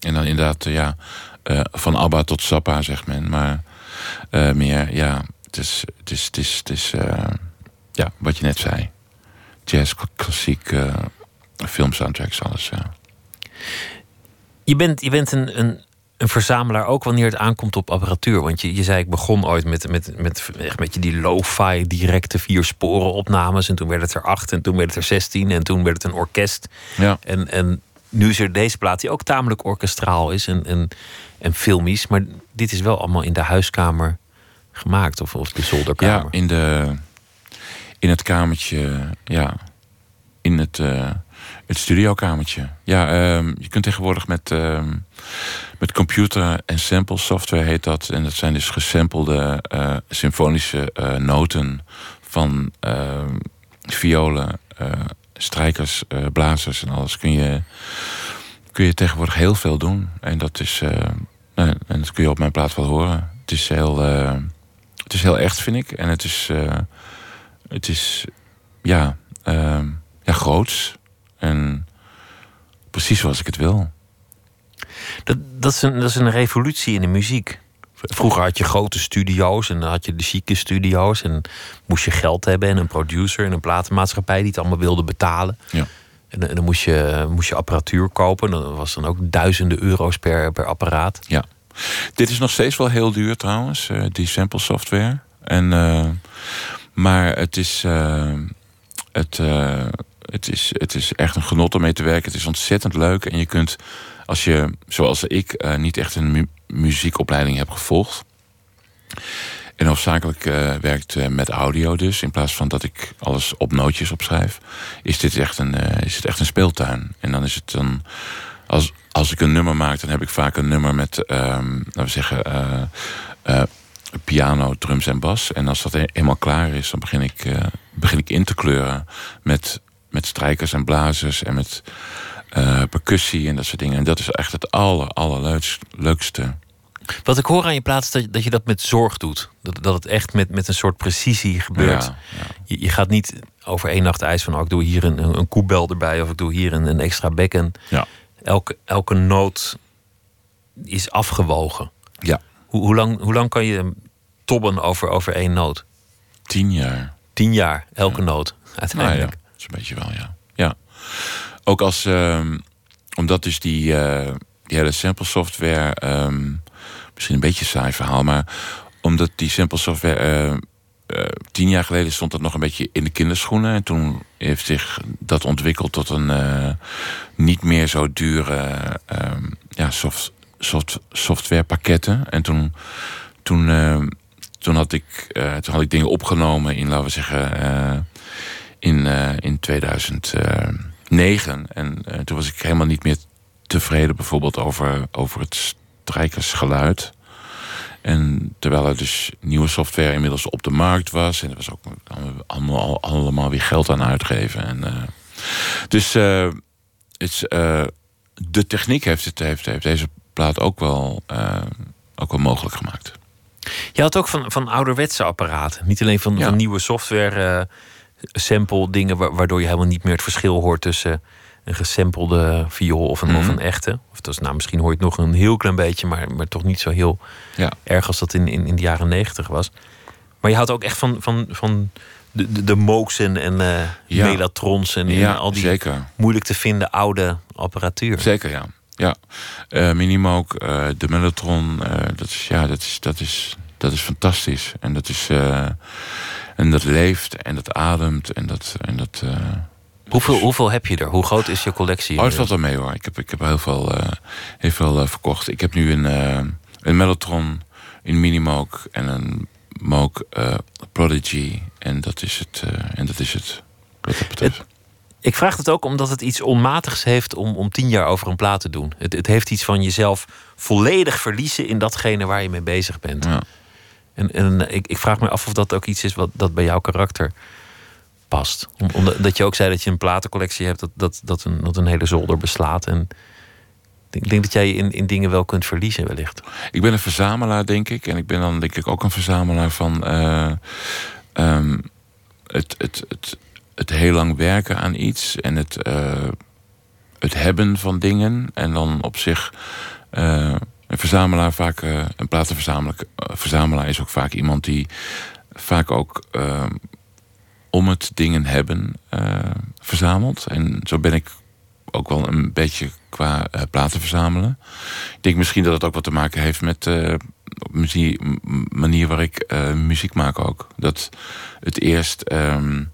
En dan inderdaad, eh, ja, eh, van ABBA tot Sappa, zegt men. Maar eh, meer, ja, het is, het is, het is, het is ja, wat je net zei. Jazz, kla- klassiek, eh film soundtracks, alles, ja. Je bent, je bent een, een, een verzamelaar ook wanneer het aankomt op apparatuur? Want je, je zei, ik begon ooit met, met, met, echt met je die lo-fi directe vier sporen opnames. En toen werd het er acht en toen werd het er zestien en toen werd het een orkest. Ja. En, en nu is er deze plaat die ook tamelijk orkestraal is en, en, en filmisch. Maar dit is wel allemaal in de huiskamer gemaakt of, of de zolderkamer. Ja, in, de, in het kamertje, ja. In het, uh, het studiokamertje. Ja, ehm, je kunt tegenwoordig met, ehm, met computer en sample software heet dat. En dat zijn dus gesampelde uh, symfonische uh, noten van ehm, violen, strijkers, blazers en alles. Kun je, kun je tegenwoordig heel veel doen. En dat is, en dat kun je op mijn plaat wel horen. Het is heel het is heel echt, vind ik. En het is, het is ja, uh, ja, groots. En precies zoals ik het wil. Dat, dat, is een, dat is een revolutie in de muziek. Vroeger had je grote studio's en dan had je de chique studio's. En moest je geld hebben en een producer en een platenmaatschappij die het allemaal wilde betalen. Ja. En, en dan moest je, moest je apparatuur kopen. Dat was dan ook duizenden euro's per, per apparaat. Ja. Dit is nog steeds wel heel duur trouwens, uh, die sample software. En, uh, maar het is, uh, het, het, is, het is echt een genot om mee te werken. Het is ontzettend leuk. En je kunt, als je, zoals ik, niet echt een muziekopleiding heb gevolgd. En hoofdzakelijk werkt met audio dus. In plaats van dat ik alles op nootjes opschrijf. Is dit echt een, is het echt een speeltuin. En dan is het een als, als ik een nummer maak, dan heb ik vaak een nummer met, um, laten we zeggen, piano, drums en bas. En als dat eenmaal klaar is, dan begin ik, begin ik in te kleuren met, met strijkers en blazers en met percussie en dat soort dingen. En dat is echt het aller, allerleukste. Wat ik hoor aan je plaats, dat, dat je dat met zorg doet. Dat, dat het echt met, met een soort precisie gebeurt. Ja, ja. Je, je, gaat niet over één nacht ijs van... Oh, ik doe hier een, een koebel erbij of ik doe hier een, een extra bekken. Ja elke, elke noot is afgewogen. Ja. Hoe, hoe, lang, hoe lang kan je tobben over, over één noot? Tien jaar. Tien jaar, elke noot, uiteindelijk. Nou ja, dat is een beetje wel, ja. ja. Ook als, um, omdat dus die, uh, die hele sample software, um, misschien een beetje een saai verhaal, maar omdat die sample software uh, uh, tien jaar geleden stond dat nog een beetje in de kinderschoenen. En toen heeft zich dat ontwikkeld tot een niet meer zo dure uh, ja, soft, soft, softwarepakketten. En toen, toen, toen, had ik, toen had ik dingen opgenomen in, laten we zeggen, in, in 2009. En toen was ik helemaal niet meer tevreden bijvoorbeeld over, over het strijkersgeluid. En terwijl er dus nieuwe software inmiddels op de markt was. En er was ook allemaal, allemaal weer geld aan uitgeven. En, uh, dus uh, het, uh, de techniek heeft, het, heeft, heeft deze plaat ook wel, ook wel mogelijk gemaakt. Je had ook van, van ouderwetse apparaten. Niet alleen van, ja. van nieuwe software sample dingen... waardoor je helemaal niet meer het verschil hoort tussen een gesampelde viool of een, mm -hmm. of een echte. Of dat is, nou, misschien hoor je het nog een heel klein beetje, maar, maar toch niet zo heel ja. erg als dat in, in, in de jaren negentig was. Maar je houdt ook echt van, van, van de, de, de Mooks en, en uh, ja. Melatrons en, ja, en al die zeker. moeilijk te vinden oude apparatuur. Zeker, ja. ja. Uh, Minimoog, uh, de Mellotron, dat, is, ja, dat, is, dat, is, dat is fantastisch. En dat, is, en dat leeft en dat ademt en dat... En dat Hoeveel, hoeveel heb je er? Hoe groot is je collectie? Oh, het valt wel mee hoor. Ik heb, ik heb heel veel, uh, heel veel uh, verkocht. Ik heb nu een, een Mellotron, een Minimoog en een Moog Prodigy. En dat is het. en dat is het, wat dat betreft. Het, ik vraag het ook omdat het iets onmatigs heeft om, om tien jaar over een plaat te doen. Het, het heeft iets van jezelf volledig verliezen in datgene waar je mee bezig bent. Ja. En, en ik, ik vraag me af of dat ook iets is wat dat bij jouw karakter past. Omdat je ook zei dat je een platencollectie hebt dat, dat, dat, een, dat een hele zolder beslaat. En ik denk dat jij in, in dingen wel kunt verliezen, wellicht. Ik ben een verzamelaar, denk ik. En ik ben dan denk ik ook een verzamelaar van uh, um, het, het, het, het heel lang werken aan iets en het, uh, het hebben van dingen. En dan op zich. Een verzamelaar vaak, een platenverzamelaar verzamelaar is ook vaak iemand die vaak ook om het dingen hebben verzameld. En zo ben ik ook wel een beetje qua eh, platen verzamelen. Ik denk misschien dat het ook wat te maken heeft met de manier waar ik eh, muziek maak ook. Dat het eerst, ehm,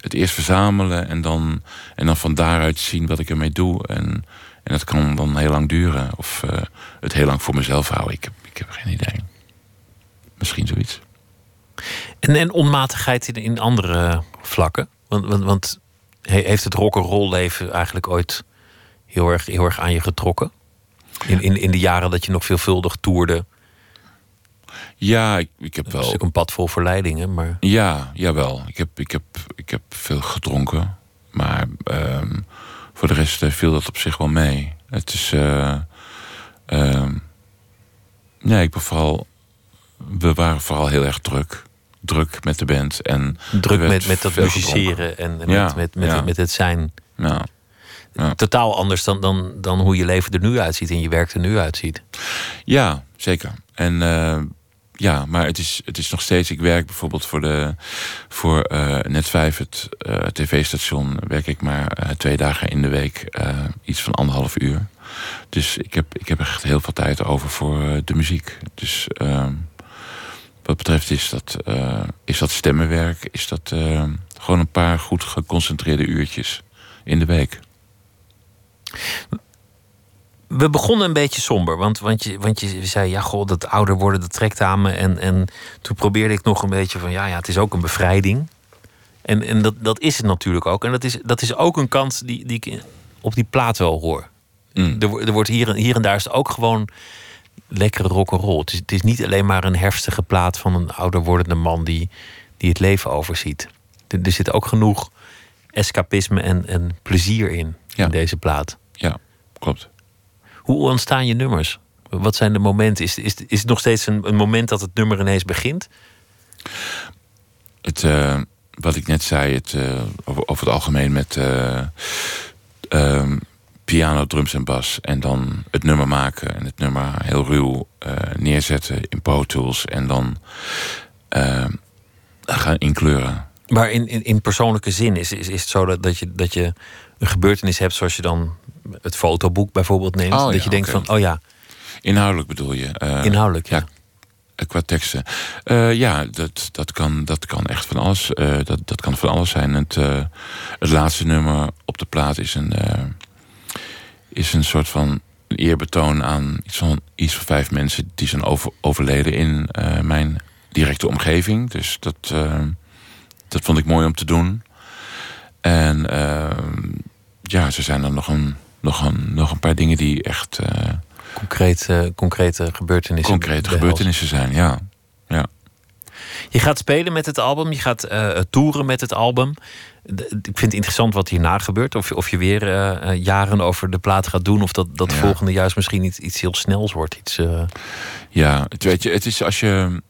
het eerst verzamelen en dan, en dan van daaruit zien wat ik ermee doe. En, en dat kan dan heel lang duren. Of eh, het heel lang voor mezelf houden. Ik heb, ik heb geen idee. Misschien zoiets. En, en onmatigheid in, in andere vlakken? Want, want, want heeft het rock'n'roll leven eigenlijk ooit heel erg, heel erg aan je getrokken? In, in, in de jaren dat je nog veelvuldig toerde. Ja, ik, ik heb wel. is natuurlijk een pad vol verleidingen, maar Ja, jawel. Ik heb, ik heb, ik heb veel gedronken. Maar ehm, voor de rest eh, viel dat op zich wel mee. Het is. eh, ehm, nee, ik ben vooral. We waren vooral heel erg druk. Druk met de band. En druk met, met dat musiceren en met, Ja, met, met, ja. met het zijn. Ja. Ja. Totaal anders dan, dan, dan hoe je leven er nu uitziet en je werk er nu uitziet. Ja, zeker. En eh, ja, maar het is, het is nog steeds. Ik werk bijvoorbeeld voor, de, voor eh, Net 5, het eh, tv-station, werk ik maar eh, twee dagen in de week, iets van anderhalf uur. Dus ik heb, ik heb echt heel veel tijd over voor de muziek. Dus ehm, wat betreft is dat, is dat stemmenwerk, is dat gewoon een paar goed geconcentreerde uurtjes in de week. We begonnen een beetje somber, want, want, je, want je zei, ja, goh, dat ouder worden, dat trekt aan me. En, en toen probeerde ik nog een beetje van, ja, ja, het is ook een bevrijding. En, en dat, dat is het natuurlijk ook. En dat is, dat is ook een kant die, die ik op die plaat wel hoor. Mm. Er, er wordt hier, en- hier en daar is het ook gewoon lekkere rock'n'roll. Het is, het is niet alleen maar een herfstige plaat van een ouder wordende man die, die het leven overziet. Er, er zit ook genoeg escapisme en, en plezier in, Ja. in deze plaat. Ja, klopt. Hoe ontstaan je nummers? Wat zijn de momenten? Is, is, is het nog steeds een, een moment dat het nummer ineens begint? het, eh, wat ik net zei, het, eh, over, over het algemeen met eh, ehm, piano, drums en bas. En dan het nummer maken en het nummer heel ruw neerzetten in Pro Tools. En dan gaan inkleuren. Maar in, in, in persoonlijke zin is, is, is het zo dat, dat, je, dat je een gebeurtenis hebt zoals je dan het fotoboek bijvoorbeeld neemt. Oh, dat ja, je denkt van, oh ja, Inhoudelijk bedoel je? eh, inhoudelijk. Ja. ja. Qua teksten. Eh, ja, dat, dat, kan, dat kan echt van alles. eh, dat, dat kan van alles zijn. Het, eh, het laatste nummer op de plaat is een, eh, is een soort van eerbetoon aan iets van, iets van vijf mensen die zijn over, overleden in eh, mijn directe omgeving. Dus dat, eh, dat vond ik mooi om te doen. En eh, ja, er zijn er nog een, nog, een, nog een paar dingen die echt eh, Concrete, concrete gebeurtenissen. concrete gebeurtenissen zijn. Ja. ja. Je gaat spelen met het album, je gaat eh toeren met het album. Ik vind het interessant wat hierna gebeurt. Of je, of je weer eh, eh, jaren over de plaat gaat doen. Of dat, dat Ja. volgende juist misschien iets, iets heel snels wordt. Iets, eh, Ja, het, weet je, het is als je,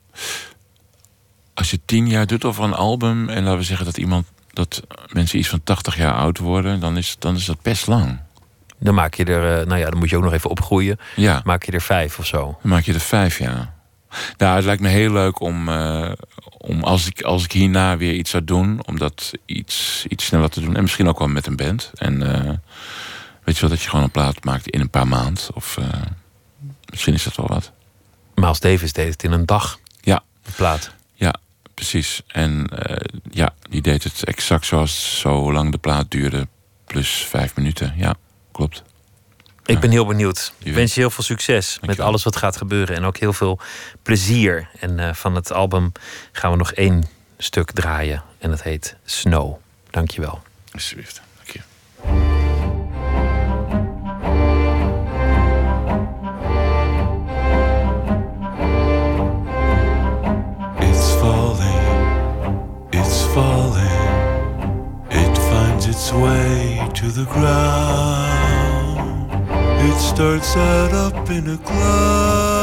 als je tien jaar doet over een album... en laten we zeggen dat iemand dat mensen iets van 80 jaar oud worden... dan is, dan is dat best lang. Dan maak je er, eh, nou ja, dan moet je ook nog even opgroeien. Ja, Maak je er vijf of zo. dan maak je er vijf jaar. Nou, het lijkt me heel leuk om, eh, om als, ik, als ik hierna weer iets zou doen... om dat iets, iets sneller te doen. En misschien ook wel met een band. En eh, weet je wel, dat je gewoon een plaat maakt in een paar maanden. Of misschien is dat wel wat. Miles Davis deed het in een dag. Ja. De plaat. Ja, precies. En ja, die deed het exact zoals zo lang de plaat duurde. Plus vijf minuten. Ja, klopt. Ik Ja. ben heel benieuwd. Ik wens je heel veel succes met alles wat gaat gebeuren. En ook heel veel plezier. En eh, van het album gaan we nog één stuk draaien. En dat heet Snow. Dankjewel. Alsjeblieft. Dank je. It's falling, it's falling. It finds its way to the ground. It starts out up in a cloud.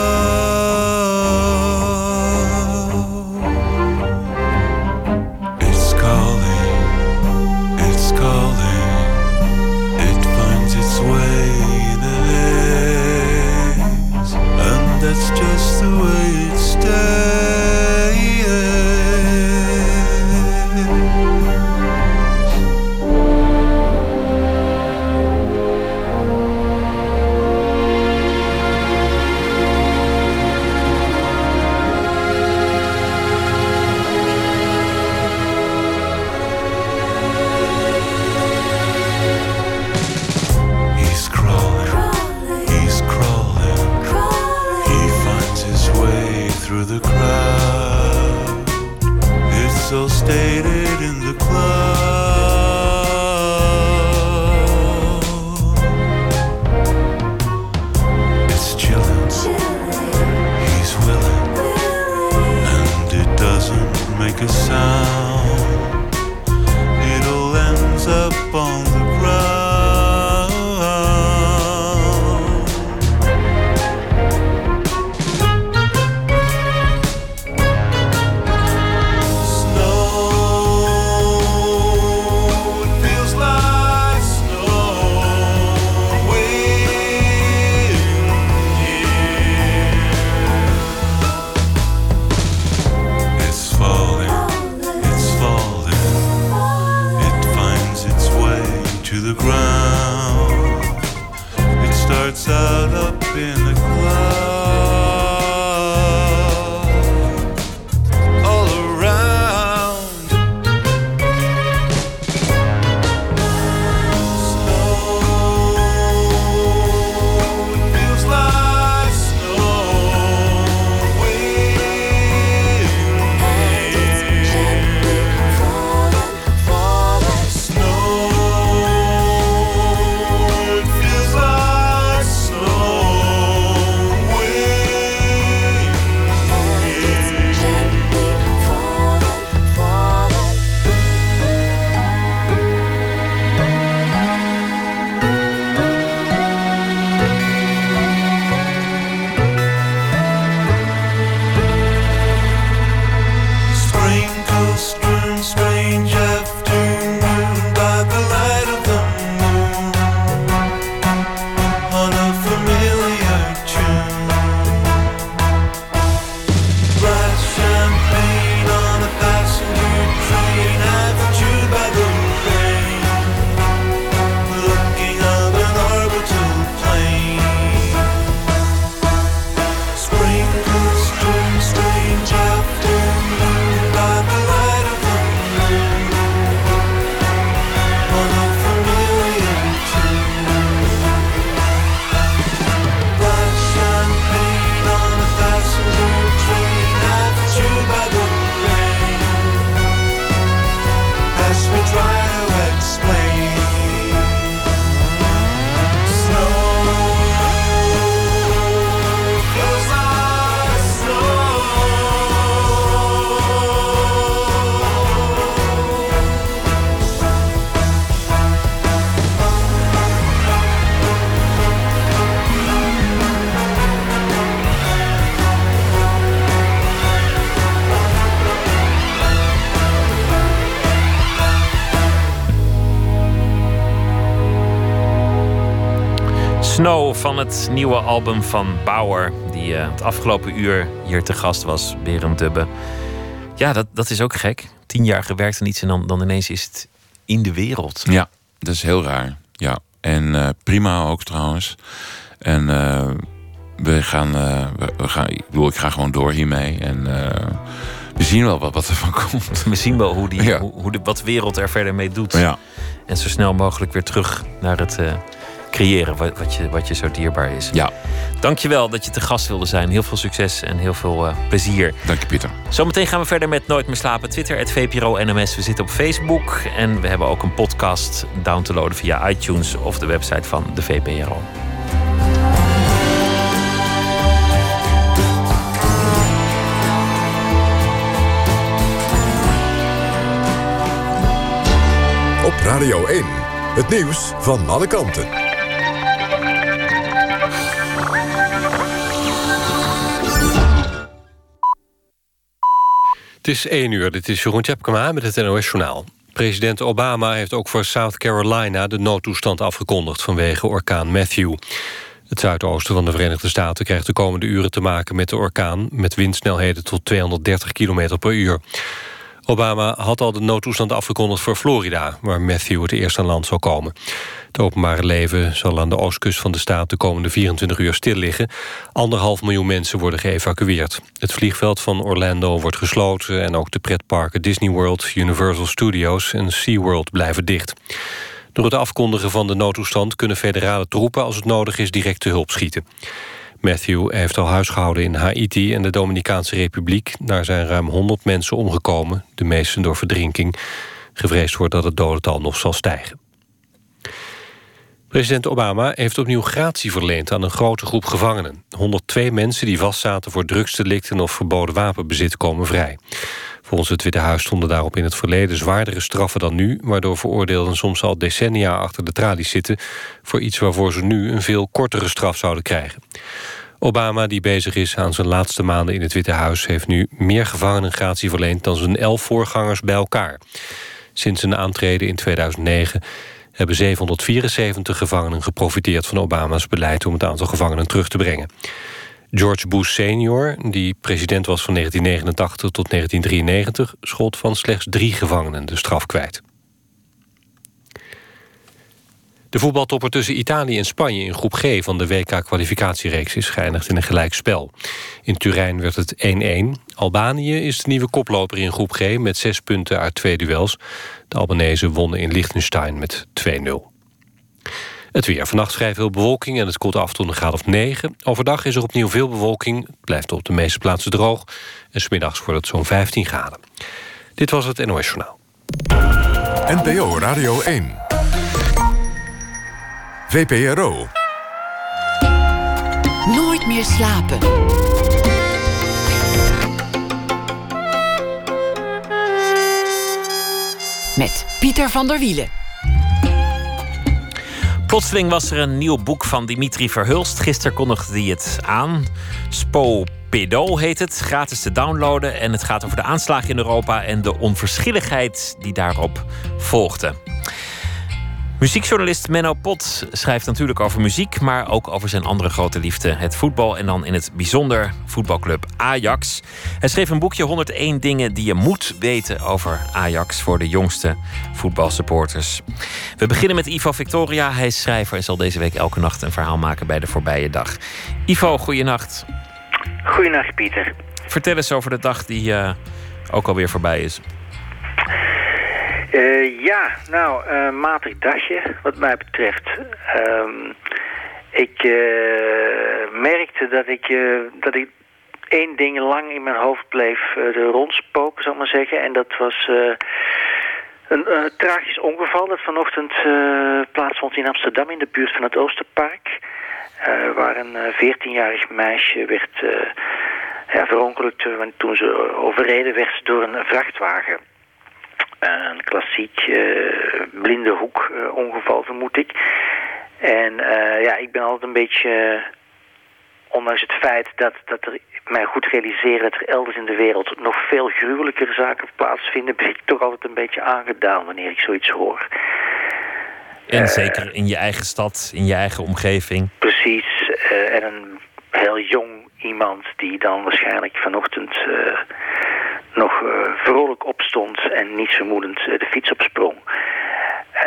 Het nieuwe album van Bauer, die eh, het afgelopen uur hier te gast was, Berend Dubbe. Ja, dat, dat is ook gek. Tien jaar gewerkt en iets en dan, dan ineens is het in de wereld. Ja, dat is heel raar. Ja, en eh, prima ook trouwens. En eh, we, gaan, we, we gaan, ik bedoel, ik ga gewoon door hiermee. En we zien wel wat, wat er van komt. We zien wel hoe, die, Ja. hoe, hoe de, wat de wereld er verder mee doet. Ja. En zo snel mogelijk weer terug naar het creëren wat, wat, je, wat je zo dierbaar is. Ja, Dankjewel dat je te gast wilde zijn. Heel veel succes en heel veel eh, plezier. dank je Pieter. Zometeen gaan we verder met Nooit meer slapen. Twitter, het VPRO NMS. We zitten op Facebook. En we hebben ook een podcast down te loaden via iTunes of de website van de VPRO. Op Radio 1. Het nieuws van alle kanten. Is 1 uur, dit is Jeroen Tjepkema met het NOS Journaal. President Obama heeft ook voor South Carolina de noodtoestand afgekondigd vanwege orkaan Matthew. Het zuidoosten van de Verenigde Staten krijgt de komende uren te maken met de orkaan... met windsnelheden tot 230 km per uur. Obama had al de noodtoestand afgekondigd voor Florida... waar Matthew het eerst aan land zal komen. Het openbare leven zal aan de oostkust van de staat... de komende 24 uur stil liggen. Anderhalf miljoen mensen worden geëvacueerd. Het vliegveld van Orlando wordt gesloten... en ook de pretparken Disney World, Universal Studios en SeaWorld blijven dicht. Door het afkondigen van de noodtoestand... kunnen federale troepen als het nodig is direct te hulp schieten. Matthew heeft al huisgehouden in Haiti en de Dominicaanse Republiek. Daar zijn ruim 100 mensen omgekomen, de meesten door verdrinking. Gevreesd wordt dat het dodental nog zal stijgen. President Obama heeft opnieuw gratie verleend aan een grote groep gevangenen. 102 mensen die vastzaten voor drugsdelicten of verboden wapenbezit komen vrij. Volgens het Witte Huis stonden daarop in het verleden zwaardere straffen dan nu... waardoor veroordeelden soms al decennia achter de tralies zitten... voor iets waarvoor ze nu een veel kortere straf zouden krijgen. Obama, die bezig is aan zijn laatste maanden in het Witte Huis... heeft nu meer gevangenen gratie verleend dan zijn elf voorgangers bij elkaar. Sinds zijn aantreden in 2009 hebben 774 gevangenen geprofiteerd van Obama's beleid... om het aantal gevangenen terug te brengen. George Bush senior, die president was van 1989 tot 1993... schold van slechts drie gevangenen de straf kwijt. De voetbaltopper tussen Italië en Spanje in groep G van de WK-kwalificatiereeks is geëindigd in een gelijkspel. In Turijn werd het 1-1. Albanië is de nieuwe koploper in groep G met zes punten uit twee duels. De Albanese wonnen in Liechtenstein met 2-0. Het weer. Vannacht vrij veel bewolking en het koelt af tot een graad of 9. Overdag is er opnieuw veel bewolking. Het blijft op de meeste plaatsen droog. En smiddags wordt het zo'n 15 graden. Dit was het NOS Journaal. NPO Radio 1. VPRO. Nooit meer slapen. Met Pieter van der Wielen. Plotseling was er een nieuw boek van Dimitri Verhulst. Gisteren kondigde hij het aan. Spo Pedo heet het, gratis te downloaden. En het gaat over de aanslagen in Europa en de onverschilligheid die daarop volgde. Muziekjournalist Menno Pot schrijft natuurlijk over muziek, maar ook over zijn andere grote liefde, het voetbal en dan in het bijzonder voetbalclub Ajax. Hij schreef een boekje 101 dingen die je moet weten over Ajax voor de jongste voetbalsupporters. We beginnen met Ivo Victoria. Hij is schrijver en zal deze week elke nacht een verhaal maken bij de voorbije dag. Ivo, goeienacht. Goeienacht, Pieter. Vertel eens over de dag die uh, ook alweer voorbij is. Uh, ja, nou, uh, matig dagje wat mij betreft. Um, ik uh, merkte dat ik, dat ik één ding lang in mijn hoofd bleef rondspoken, zal ik maar zeggen. En dat was een tragisch ongeval dat vanochtend plaatsvond in Amsterdam in de buurt van het Oosterpark. waar een 14-jarig meisje werd ja, verongelukt toen ze overreden werd door een vrachtwagen een klassiek uh, blinde hoek uh, ongeval, vermoed ik. En uh, ja, ik ben altijd een beetje, ondanks het feit dat, dat er mij goed realiseren dat er elders in de wereld nog veel gruwelijkere zaken plaatsvinden, ben ik toch altijd een beetje aangedaan wanneer ik zoiets hoor. En zeker in je eigen stad, in je eigen omgeving. Precies. en een heel jong iemand die dan waarschijnlijk vanochtend nog uh, vrolijk opstond en niet vermoedend uh, de fiets opsprong.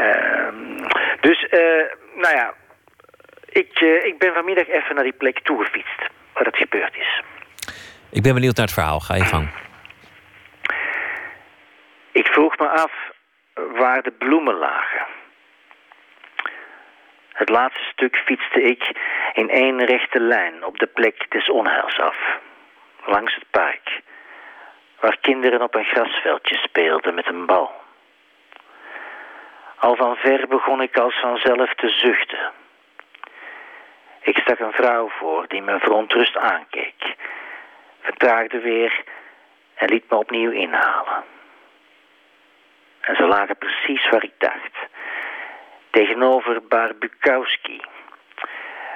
Uh, dus, uh, nou ja, ik, ik ben vanmiddag even naar die plek toegefietst waar het gebeurd is. Ik ben benieuwd naar het verhaal. Ga je gang. Ik vroeg me af waar de bloemen lagen. Het laatste stuk fietste ik in één rechte lijn op de plek des onheils af, langs het park waar kinderen op een grasveldje speelden met een bal. Al van ver begon ik als vanzelf te zuchten. Ik stak een vrouw voor die me verontrust aankeek, vertraagde weer en liet me opnieuw inhalen. En ze lagen precies waar ik dacht, tegenover Bar Bukowski,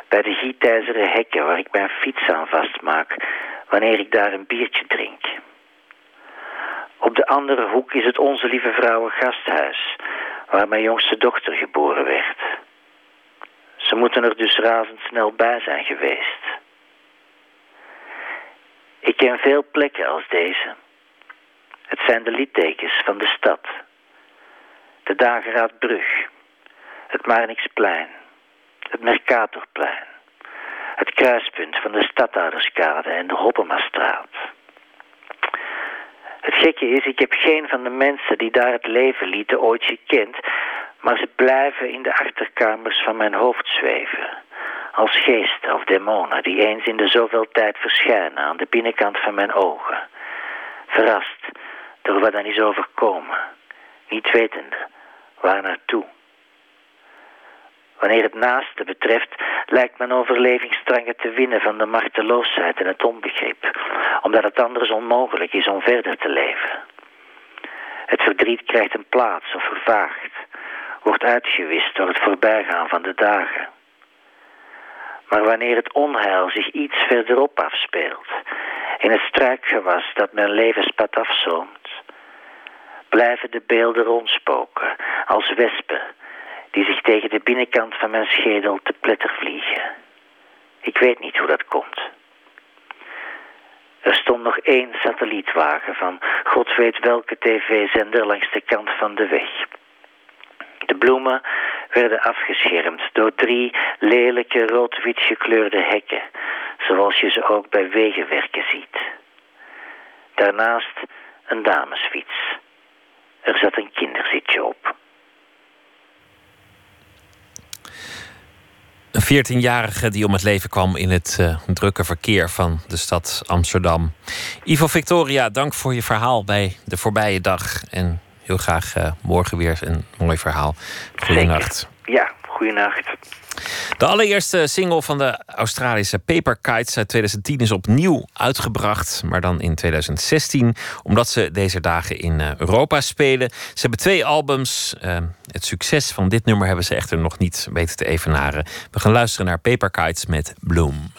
bij de gietijzeren hekken waar ik mijn fiets aan vastmaak wanneer ik daar een biertje drink. Op de andere hoek is het Onze Lieve Vrouwen gasthuis, waar mijn jongste dochter geboren werd. Ze moeten er dus razendsnel bij zijn geweest. Ik ken veel plekken als deze. Het zijn de littekens van de stad. De Dageraadbrug, het Marnixplein, het Mercatorplein, het kruispunt van de Stadhouderskade en de Hoppemastraat. Het gekke is, ik heb geen van de mensen die daar het leven lieten ooit gekend, maar ze blijven in de achterkamers van mijn hoofd zweven. als geesten of demonen die eens in de zoveel tijd verschijnen aan de binnenkant van mijn ogen. Verrast door wat dan is overkomen, niet wetende waar naartoe. Wanneer het naaste betreft, lijkt mijn overlevingsstrangen te winnen van de machteloosheid en het onbegrip, omdat het anders onmogelijk is om verder te leven. Het verdriet krijgt een plaats of vervaagt, wordt uitgewist door het voorbijgaan van de dagen. Maar wanneer het onheil zich iets verderop afspeelt, in het struikgewas dat mijn levenspad afzoomt, blijven de beelden rondspoken als wespen die zich tegen de binnenkant van mijn schedel te pletter vliegen. Ik weet niet hoe dat komt. Er stond nog één satellietwagen van god weet welke tv-zender langs de kant van de weg. De bloemen werden afgeschermd door drie lelijke rood-wit gekleurde hekken, zoals je ze ook bij wegenwerken ziet. Daarnaast een damesfiets. Er zat een kinderzitje op. Een 14-jarige die om het leven kwam in het uh, drukke verkeer van de stad Amsterdam. Ivo Victoria, dank voor je verhaal bij de voorbije dag. En heel graag uh, morgen weer een mooi verhaal. Goedenacht. Ja, goedenacht. De allereerste single van de Australische Paper Kites uit 2010 is opnieuw uitgebracht, maar dan in 2016, omdat ze deze dagen in uh, Europa spelen. Ze hebben twee albums. Uh, het succes van dit nummer hebben ze echter nog niet weten te evenaren. We gaan luisteren naar Paper Kites met Bloom.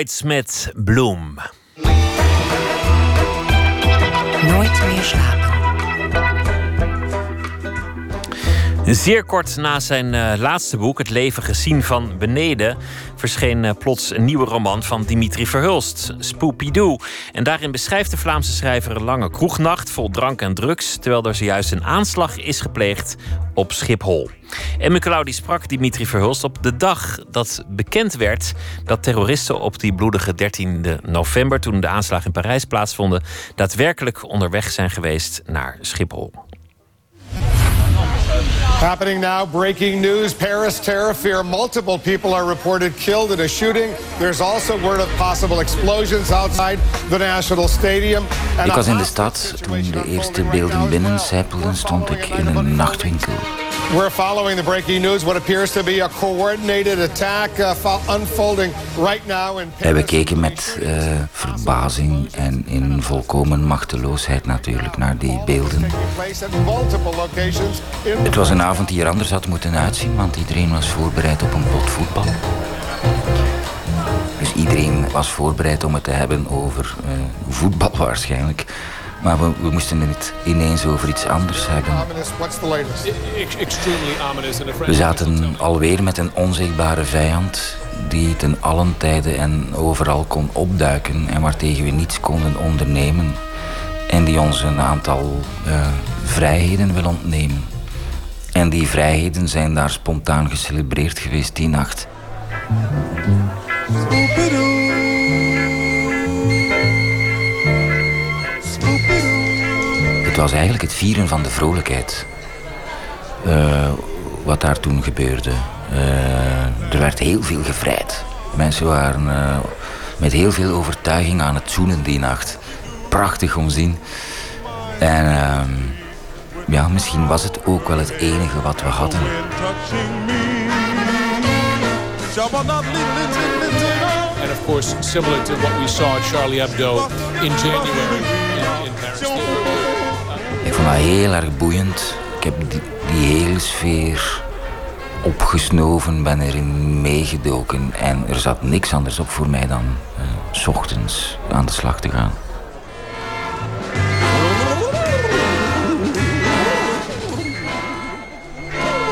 Kites met Bloom. Nooit meer slapen. Zeer kort na zijn uh, laatste boek, Het leven gezien van beneden, verscheen uh, plots een nieuwe roman van Dimitri Verhulst, Spoopy-Doo. En daarin beschrijft de Vlaamse schrijver een lange kroegnacht vol drank en drugs, terwijl er zojuist een aanslag is gepleegd op Schiphol. En Michelou sprak Dimitri Verhulst op de dag dat bekend werd dat terroristen op die bloedige 13 november, toen de aanslag in Parijs plaatsvonden, daadwerkelijk onderweg zijn geweest naar Schiphol. Happening now, breaking news. Paris terror fear. Multiple people are reported killed in a shooting. There's also word of possible explosions outside the National Stadium. ik was in de stad toen de eerste beelden binnencijpelden, stond ik in een nachtwinkel. We're following the breaking news. What appears to be a coordinated attack uh, unfolding right now in Paris. We keken met uh, verbazing en in volkomen machteloosheid natuurlijk naar die beelden. Het was een avond die er anders had moeten uitzien, want iedereen was voorbereid op een pot voetbal. Dus iedereen was voorbereid om het te hebben over uh, voetbal waarschijnlijk. Maar we, we, moesten het ineens over iets anders hebben. We zaten alweer met een onzichtbare vijand die ten allen tijde en overal kon opduiken en waartegen we niets konden ondernemen. En die ons een aantal uh, vrijheden wil ontnemen. En die vrijheden zijn daar spontaan gecelebreerd geweest die nacht. Was eigenlijk het vieren van de vrolijkheid. Uh, wat daar toen gebeurde. Uh, er werd heel veel gevrijd. Mensen waren uh, met heel veel overtuiging aan het zoenen die nacht. Prachtig om zien. En ehm, ja, misschien was het ook wel het enige wat we hadden. And of course, similar to what we saw at Charlie Hebdo in January in Paris. Vond dat heel erg boeiend. Ik heb die, die hele sfeer opgesnoven, ben erin meegedoken. En er zat niks anders op voor mij dan uh, s ochtends aan de slag te gaan.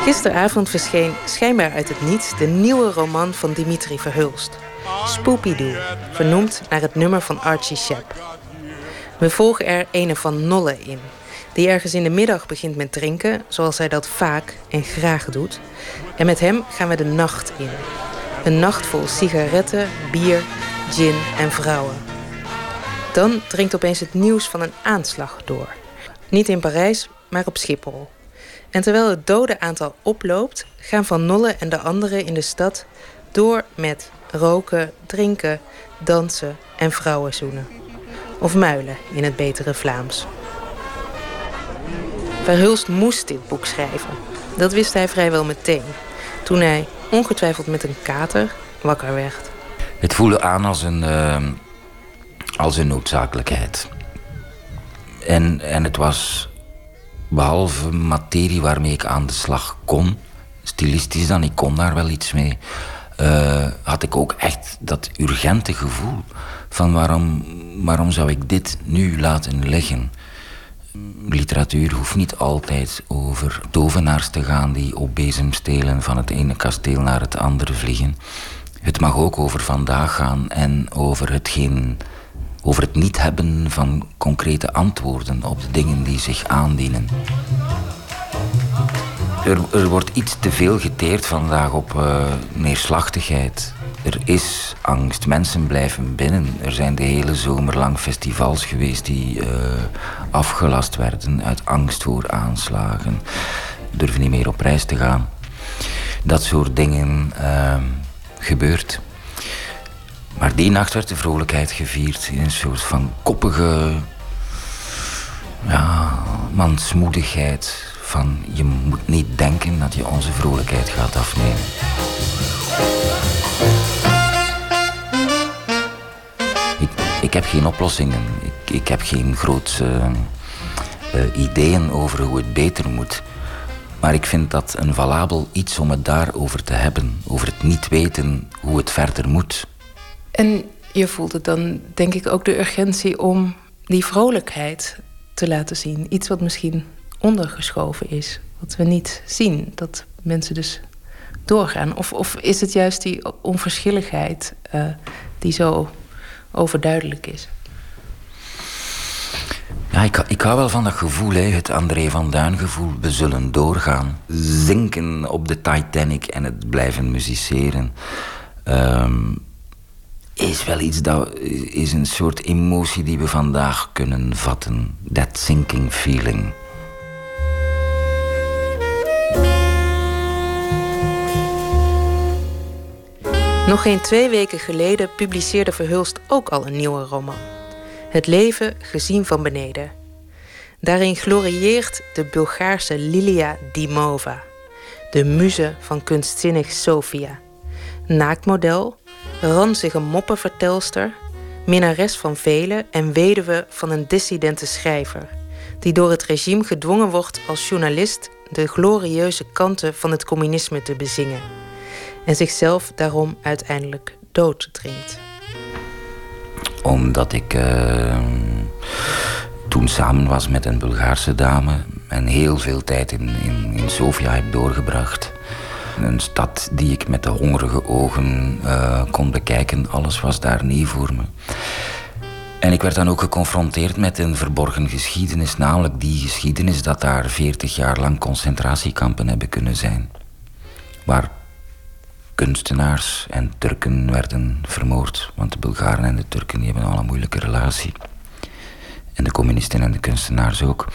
Gisteravond verscheen schijnbaar uit het niets de nieuwe roman van Dimitri Verhulst. Spoopy-Doo, vernoemd naar het nummer van Archie Shepp. We volgen er een van Nolle in, die ergens in de middag begint met drinken, zoals hij dat vaak en graag doet. En met hem gaan we de nacht in. Een nacht vol sigaretten, bier, gin en vrouwen. Dan dringt opeens het nieuws van een aanslag door. Niet in Parijs, maar op Schiphol. En terwijl het dodenaantal oploopt, gaan Van Nolle en de anderen in de stad door met roken, drinken, dansen en vrouwen zoenen. Of muilen in het betere Vlaams. Verhulst moest dit boek schrijven. Dat wist hij vrijwel meteen. Toen hij, ongetwijfeld met een kater, wakker werd. Het voelde aan als een, uh, als een noodzakelijkheid. En, en het was behalve materie waarmee ik aan de slag kon, stilistisch dan, ik kon daar wel iets mee, uh, had ik ook echt dat urgente gevoel van waarom, waarom zou ik dit nu laten liggen. Literatuur hoeft niet altijd over tovenaars te gaan die op bezemstelen van het ene kasteel naar het andere vliegen. Het mag ook over vandaag gaan en over hetgeen over het niet hebben van concrete antwoorden op de dingen die zich aandienen. Er, wordt iets te veel geteerd vandaag op uh, neerslachtigheid. Er is angst. Mensen blijven binnen. Er zijn de hele zomer lang festivals geweest die uh, afgelast werden uit angst voor aanslagen. Durven niet meer op reis te gaan. Dat soort dingen uh, gebeurt. Maar die nacht werd de vrolijkheid gevierd in een soort van koppige ja, mansmoedigheid. Van je moet niet denken dat je onze vrolijkheid gaat afnemen. Ik, ik heb geen oplossingen. Ik, ik heb geen grootse uh, ideeën over hoe het beter moet. Maar ik vind dat een valabel iets om het daarover te hebben. Over het niet weten hoe het verder moet. En je voelt het dan, denk ik, ook de urgentie om die vrolijkheid te laten zien. Iets wat misschien ondergeschoven is, wat we niet zien. Dat mensen dus doorgaan. Of, of is het juist die onverschilligheid uh, die zo overduidelijk is? Ja, ik, ik hou wel van dat gevoel, hè, het André van Duin gevoel. We zullen doorgaan. Zinken op de Titanic en het blijven musiceren. Um, is wel iets dat is een soort emotie die we vandaag kunnen vatten. That sinking feeling. Nog geen twee weken geleden publiceerde Verhulst ook al een nieuwe roman. Het leven gezien van beneden. Daarin glorieert de Bulgaarse Lilia Dimova, de muze van kunstzinnig Sofia. Naaktmodel, ranzige moppenvertelster, minnares van velen en weduwe van een dissidente schrijver, die door het regime gedwongen wordt als journalist de glorieuze kanten van het communisme te bezingen en zichzelf daarom uiteindelijk dood dringt. Omdat ik uh, toen samen was met een Bulgaarse dame en heel veel tijd in, in, in Sofia heb doorgebracht. Een stad die ik met de hongerige ogen uh, kon bekijken. Alles was daar nieuw voor me. En ik werd dan ook geconfronteerd met een verborgen geschiedenis, namelijk die geschiedenis dat daar 40 jaar lang concentratiekampen hebben kunnen zijn. Waar kunstenaars en Turken werden vermoord. Want de Bulgaren en de Turken hebben al een moeilijke relatie. En de communisten en de kunstenaars ook.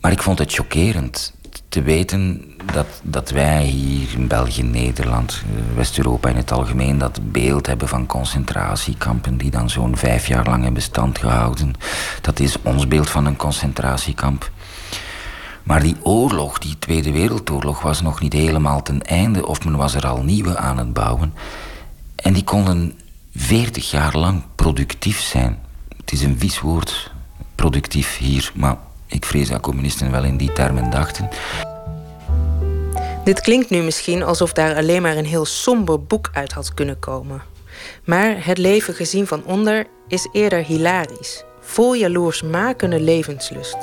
Maar ik vond het chockerend te weten dat, dat wij hier in België, Nederland, eh, West-Europa in het algemeen, dat beeld hebben van concentratiekampen die dan zo'n vijf jaar lang hebben stand gehouden. Dat is ons beeld van een concentratiekamp. Maar die oorlog, die Tweede Wereldoorlog, was nog niet helemaal ten einde of men was er al nieuwe aan het bouwen. En die konden veertig jaar lang productief zijn. Het is een vies woord, productief hier, maar ik vrees dat communisten wel in die termen dachten. Dit klinkt nu misschien alsof daar alleen maar een heel somber boek uit had kunnen komen. Maar het leven gezien van onder is eerder hilarisch, vol jaloersmakende levenslust.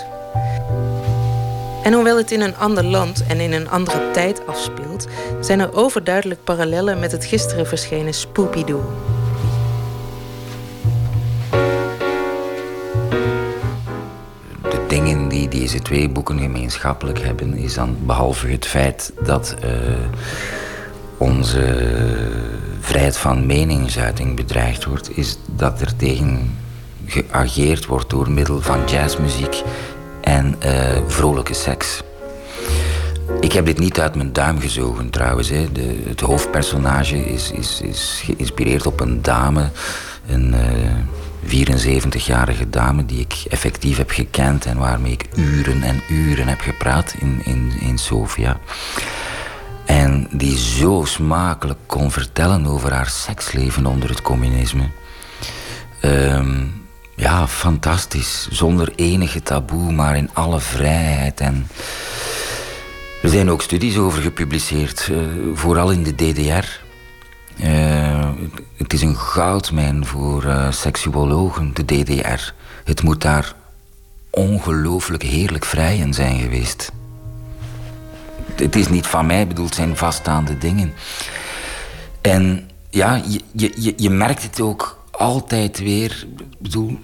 En hoewel het in een ander land en in een andere tijd afspeelt, zijn er overduidelijk parallellen met het gisteren verschenen Spoopy-Doo. De dingen die deze twee boeken gemeenschappelijk hebben, is dan behalve het feit dat uh, onze vrijheid van meningsuiting bedreigd wordt, is dat er tegen geageerd wordt door middel van jazzmuziek en uh, vrolijke seks. Ik heb dit niet uit mijn duim gezogen trouwens. Hè. De, het hoofdpersonage is, is, is geïnspireerd op een dame, een uh, eh, 74-jarige dame die ik effectief heb gekend en waarmee ik uren en uren heb gepraat in, in, in Sofia. En die zo smakelijk kon vertellen over haar seksleven onder het communisme. Um, ja, fantastisch. Zonder enige taboe, maar in alle vrijheid. En er zijn ook studies over gepubliceerd, uh, vooral in de DDR. Uh, het is een goudmijn voor uh, seksuologen, de DDR. Het moet daar ongelooflijk heerlijk vrij in zijn geweest. Het is niet van mij bedoeld, zijn vaststaande dingen. En ja, je, je, je merkt het ook altijd weer. Bedoel,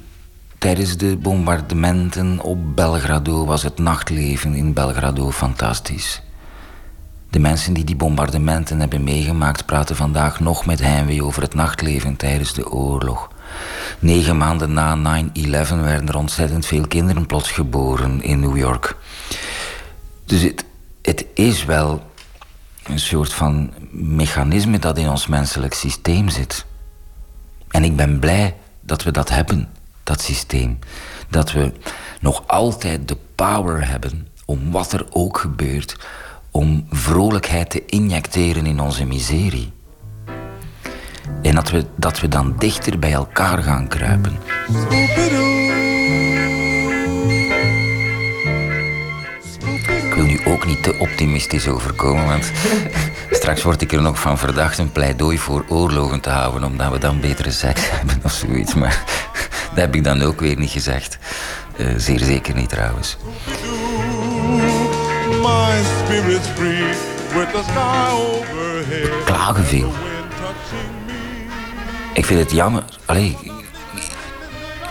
tijdens de bombardementen op Belgrado was het nachtleven in Belgrado fantastisch. De mensen die die bombardementen hebben meegemaakt praten vandaag nog met heimwee over het nachtleven tijdens de oorlog. Negen maanden na 9-11 werden er ontzettend veel kinderen plots geboren in New York. Dus het, het is wel een soort van mechanisme dat in ons menselijk systeem zit. En ik ben blij dat we dat hebben, dat systeem. Dat we nog altijd de power hebben om wat er ook gebeurt, om vrolijkheid te injecteren in onze miserie. En dat we, dat we dan dichter bij elkaar gaan kruipen. Wil nu ook niet te optimistisch overkomen, want (laughs) Straks word ik er nog van verdacht een pleidooi voor oorlogen te houden, omdat we dan betere seks (laughs) hebben of zoiets. Maar (laughs) dat heb ik dan ook weer niet gezegd. Uh, zeer zeker niet trouwens. Klagen veel. Ik vind het jammer. Allee,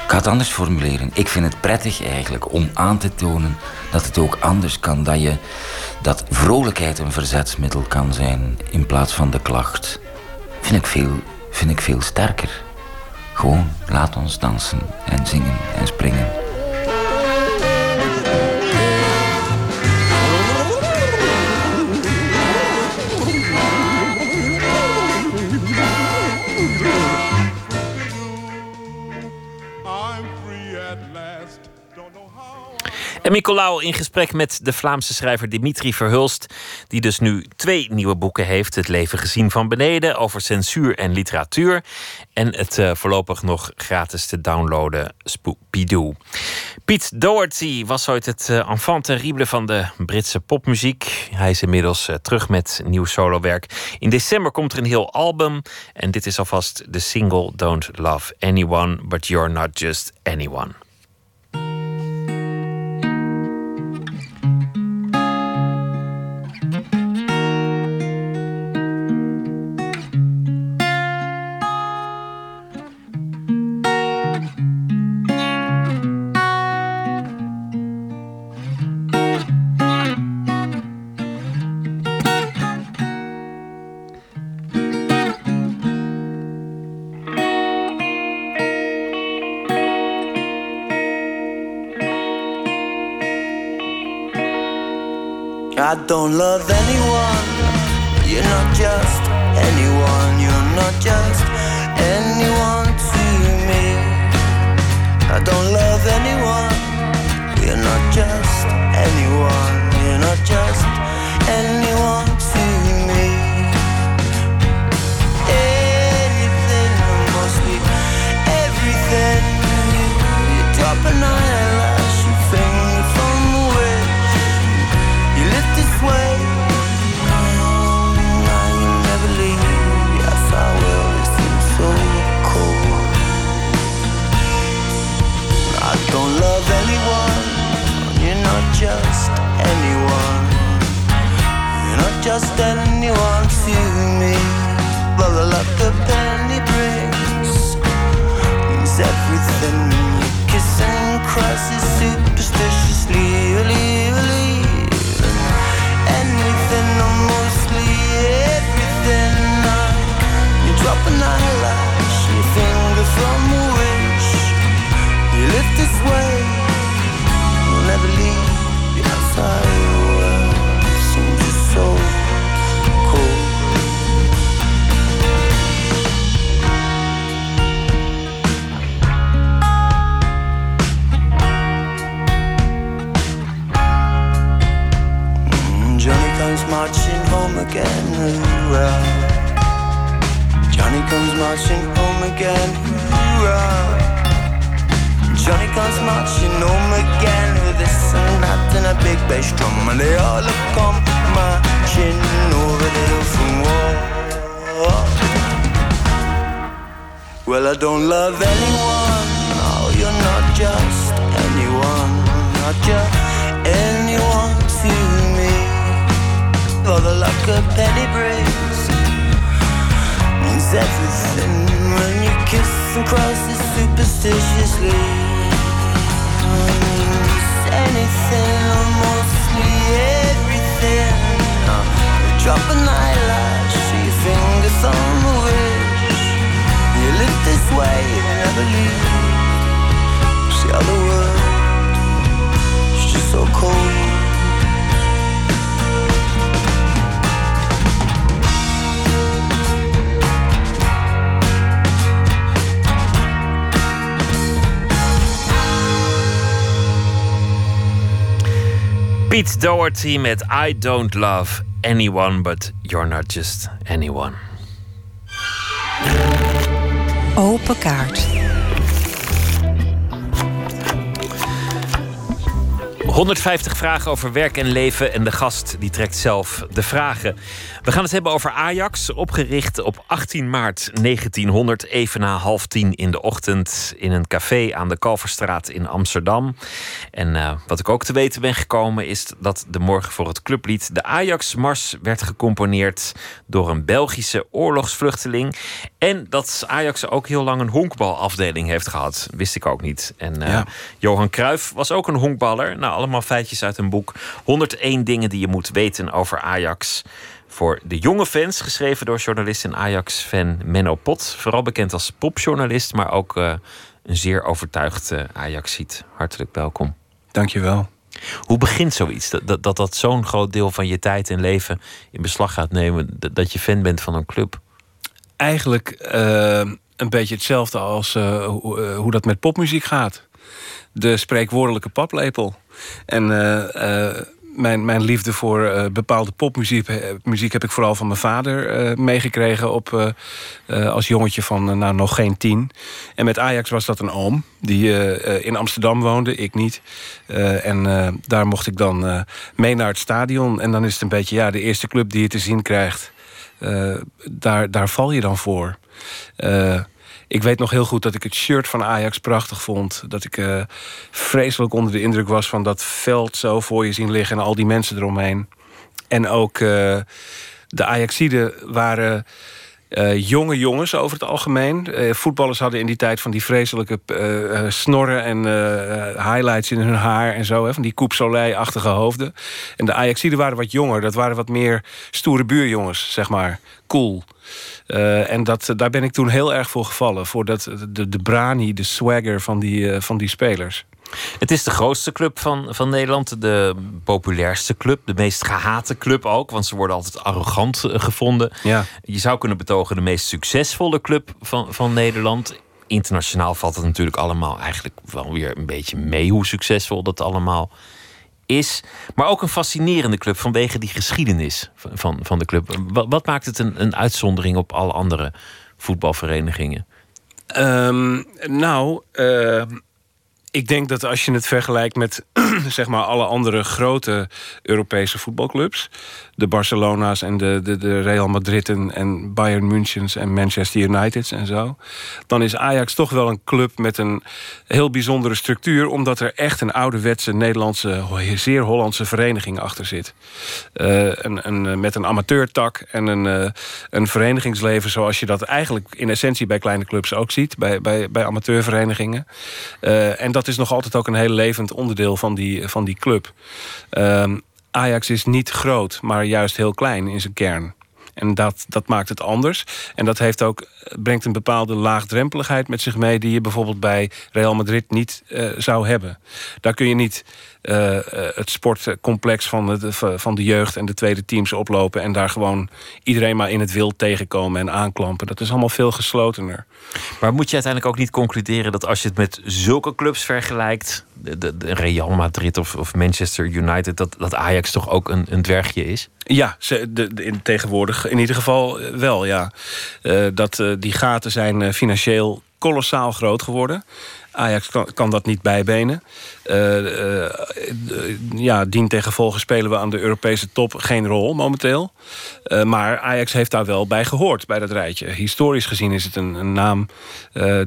ik ga het anders formuleren. Ik vind het prettig eigenlijk om aan te tonen dat het ook anders kan. Dat, je, dat vrolijkheid een verzetsmiddel kan zijn in plaats van de klacht. Vind ik veel, vind ik veel sterker. Gewoon, laat ons dansen en zingen en springen. En Nicolaou in gesprek met de Vlaamse schrijver Dimitri Verhulst, die dus nu twee nieuwe boeken heeft: Het leven gezien van beneden over censuur en literatuur, en het uh, voorlopig nog gratis te downloaden Spoopidoo. Piet Doherty was ooit het uh, enfant terrible van de Britse popmuziek. Hij is inmiddels uh, terug met nieuw solowerk. In december komt er een heel album en dit is alvast de single Don't Love Anyone, but You're Not Just Anyone. I don't love anyone. You're not just anyone. You're not just anyone to me. I don't love anyone. You're not just anyone. Just anyone again. Hoorah. Johnny comes marching home again. Hoorah. Johnny comes marching home again with this and that and a big bass drum, and they all come marching over the hill from war. Well, I don't love anyone. No, you're not just anyone, not just For the luck of penny bricks means everything when you kiss and cross it superstitiously. Means anything or mostly everything. You drop an eyelash, your fingers on the wish. You live this way, you never leave. See how the world is just so cold. Pete Doherty met I Don't Love Anyone, but You're Not Just Anyone. Open kaart. 150 vragen over werk en leven en de gast die trekt zelf de vragen. We gaan het hebben over Ajax, opgericht op 18 maart 1900, even na half tien in de ochtend in een café aan de Kalverstraat in Amsterdam. En uh, wat ik ook te weten ben gekomen is dat de morgen voor het clublied de Ajax-mars werd gecomponeerd door een Belgische oorlogsvluchteling. En dat Ajax ook heel lang een honkbalafdeling heeft gehad, wist ik ook niet. En uh, Ja. Johan Cruijff was ook een honkballer. Nou, allemaal feitjes uit een boek. 101 dingen die je moet weten over Ajax. Voor de jonge fans, geschreven door journalist en Ajax-fan Menno Pot. Vooral bekend als popjournalist, maar ook eh, een zeer overtuigd uh, Ajaxiet. Hartelijk welkom. Dankjewel. Hoe begint zoiets? Dat dat, dat, dat zo'n groot deel van je tijd en leven in beslag gaat nemen... dat, dat je fan bent van een club? Eigenlijk eh, een beetje hetzelfde als eh, hoe, hoe dat met popmuziek gaat. De spreekwoordelijke paplepel. En mijn, mijn liefde voor eh, bepaalde popmuziek eh, muziek heb ik vooral van mijn vader eh, meegekregen op, als jongetje van nou, nog geen tien. En met Ajax was dat een oom die in Amsterdam woonde, ik niet. En daar mocht ik dan mee naar het stadion. En dan is het een beetje ja, de eerste club die je te zien krijgt. Daar, daar val je dan voor. Ik weet nog heel goed dat ik het shirt van Ajax prachtig vond. Dat ik eh, vreselijk onder de indruk was van dat veld zo voor je zien liggen en al die mensen eromheen. En ook eh, de Ajaxiden waren eh, jonge jongens over het algemeen. Voetballers hadden in die tijd van die vreselijke snorren en highlights in hun haar en zo. Hè, van die Coupe Soleil-achtige hoofden. En de Ajaxiden waren wat jonger. Dat waren wat meer stoere buurjongens, zeg maar. Cool. Eh, en dat, daar ben ik toen heel erg voor gevallen. Voor dat, de, de brani, de swagger van die, eh, van die spelers. Het is de grootste club van, van Nederland. De populairste club. De meest gehate club ook. Want ze worden altijd arrogant eh, gevonden. Ja. Je zou kunnen betogen de meest succesvolle club van, van Nederland. Internationaal valt het natuurlijk allemaal eigenlijk wel weer een beetje mee hoe succesvol dat allemaal is. Maar ook een fascinerende club vanwege die geschiedenis van, van, de club. Wat, wat maakt het een, een uitzondering op alle andere voetbalverenigingen? Ehm, nou, ehm, ik denk dat als je het vergelijkt met (clears throat) zeg maar alle andere grote Europese voetbalclubs, de Barcelona's en de, de, de Real Madrid'en en Bayern Münchens en Manchester Uniteds en zo, dan is Ajax toch wel een club met een heel bijzondere structuur, omdat er echt een ouderwetse Nederlandse, zeer Hollandse vereniging achter zit. Eh, een, een, met een amateurtak en een, eh, een verenigingsleven zoals je dat eigenlijk in essentie bij kleine clubs ook ziet, bij, bij, bij amateurverenigingen. Eh, en dat is nog altijd ook een heel levend onderdeel van die, van die club. Ehm, Ajax is niet groot, maar juist heel klein in zijn kern. En dat, dat maakt het anders. En dat heeft ook, brengt een bepaalde laagdrempeligheid met zich mee... die je bijvoorbeeld bij Real Madrid niet eh, zou hebben. Daar kun je niet eh, eh, het sportcomplex van de, van de jeugd en de tweede teams oplopen... en daar gewoon iedereen maar in het wild tegenkomen en aanklampen. Dat is allemaal veel geslotener. Maar moet je uiteindelijk ook niet concluderen dat als je het met zulke clubs vergelijkt, de, de, de Real Madrid of, of Manchester United, dat, dat Ajax toch ook een, een dwergje is? Ja, ze, de, in, tegenwoordig in ieder geval wel, ja. Eh, dat, die gaten zijn financieel kolossaal groot geworden. Ajax kan, kan dat niet bijbenen. Eh, eh, ja, spelen we aan de Europese top geen rol momenteel. Eh, maar Ajax heeft daar wel bij gehoord, bij dat rijtje. Historisch gezien is het een, een naam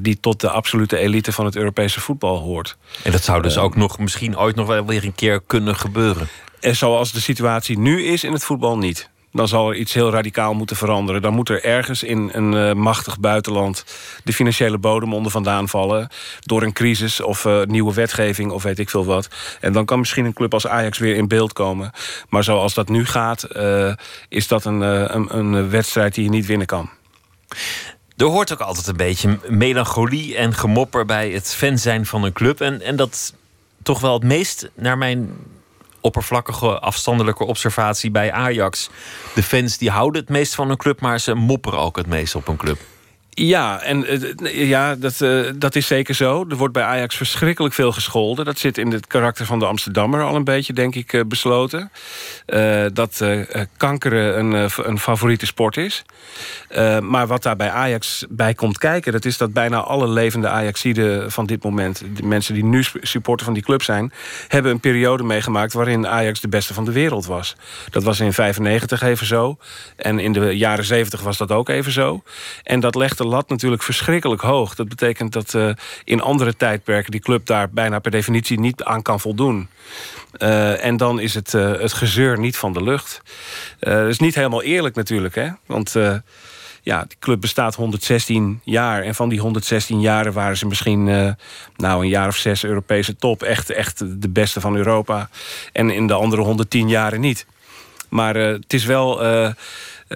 die tot de absolute elite van het Europese voetbal hoort. En dat zou dus ook nog misschien ooit nog wel weer een keer kunnen gebeuren. En zoals de situatie nu is in het voetbal niet. Dan zal er iets heel radicaal moeten veranderen. Dan moet er ergens in een eh, machtig buitenland de financiële bodem onder vandaan vallen. Door een crisis of eh, nieuwe wetgeving of weet ik veel wat. En dan kan misschien een club als Ajax weer in beeld komen. Maar zoals dat nu gaat, eh, is dat een, een, een wedstrijd die je niet winnen kan. Er hoort ook altijd een beetje melancholie en gemopper bij het fan zijn van een club. En, en dat toch wel het meest, naar mijn oppervlakkige, afstandelijke observatie bij Ajax. De fans die houden het meest van een club, maar ze mopperen ook het meest op een club. Ja, en uh, ja, dat, uh, dat is zeker zo. Er wordt bij Ajax verschrikkelijk veel gescholden. Dat zit in het karakter van de Amsterdammer al een beetje, denk ik, uh, besloten. dat kankeren een, een favoriete sport is. maar wat daar bij Ajax bij komt kijken... dat is dat bijna alle levende Ajaxiden van dit moment... de mensen die nu supporter van die club zijn... hebben een periode meegemaakt waarin Ajax de beste van de wereld was. Dat was in 95 even zo. En in de jaren 70 was dat ook even zo. En dat legt de lat natuurlijk verschrikkelijk hoog. Dat betekent dat uh, in andere tijdperken die club daar bijna per definitie niet aan kan voldoen. Uh, en dan is het, uh, het gezeur niet van de lucht. dat is niet helemaal eerlijk natuurlijk, hè? Want ja, die club bestaat 116 jaar. En van die 116 jaren waren ze misschien nou, een jaar of zes Europese top. Echt, echt de beste van Europa. En in de andere 110 jaren niet. Maar het is wel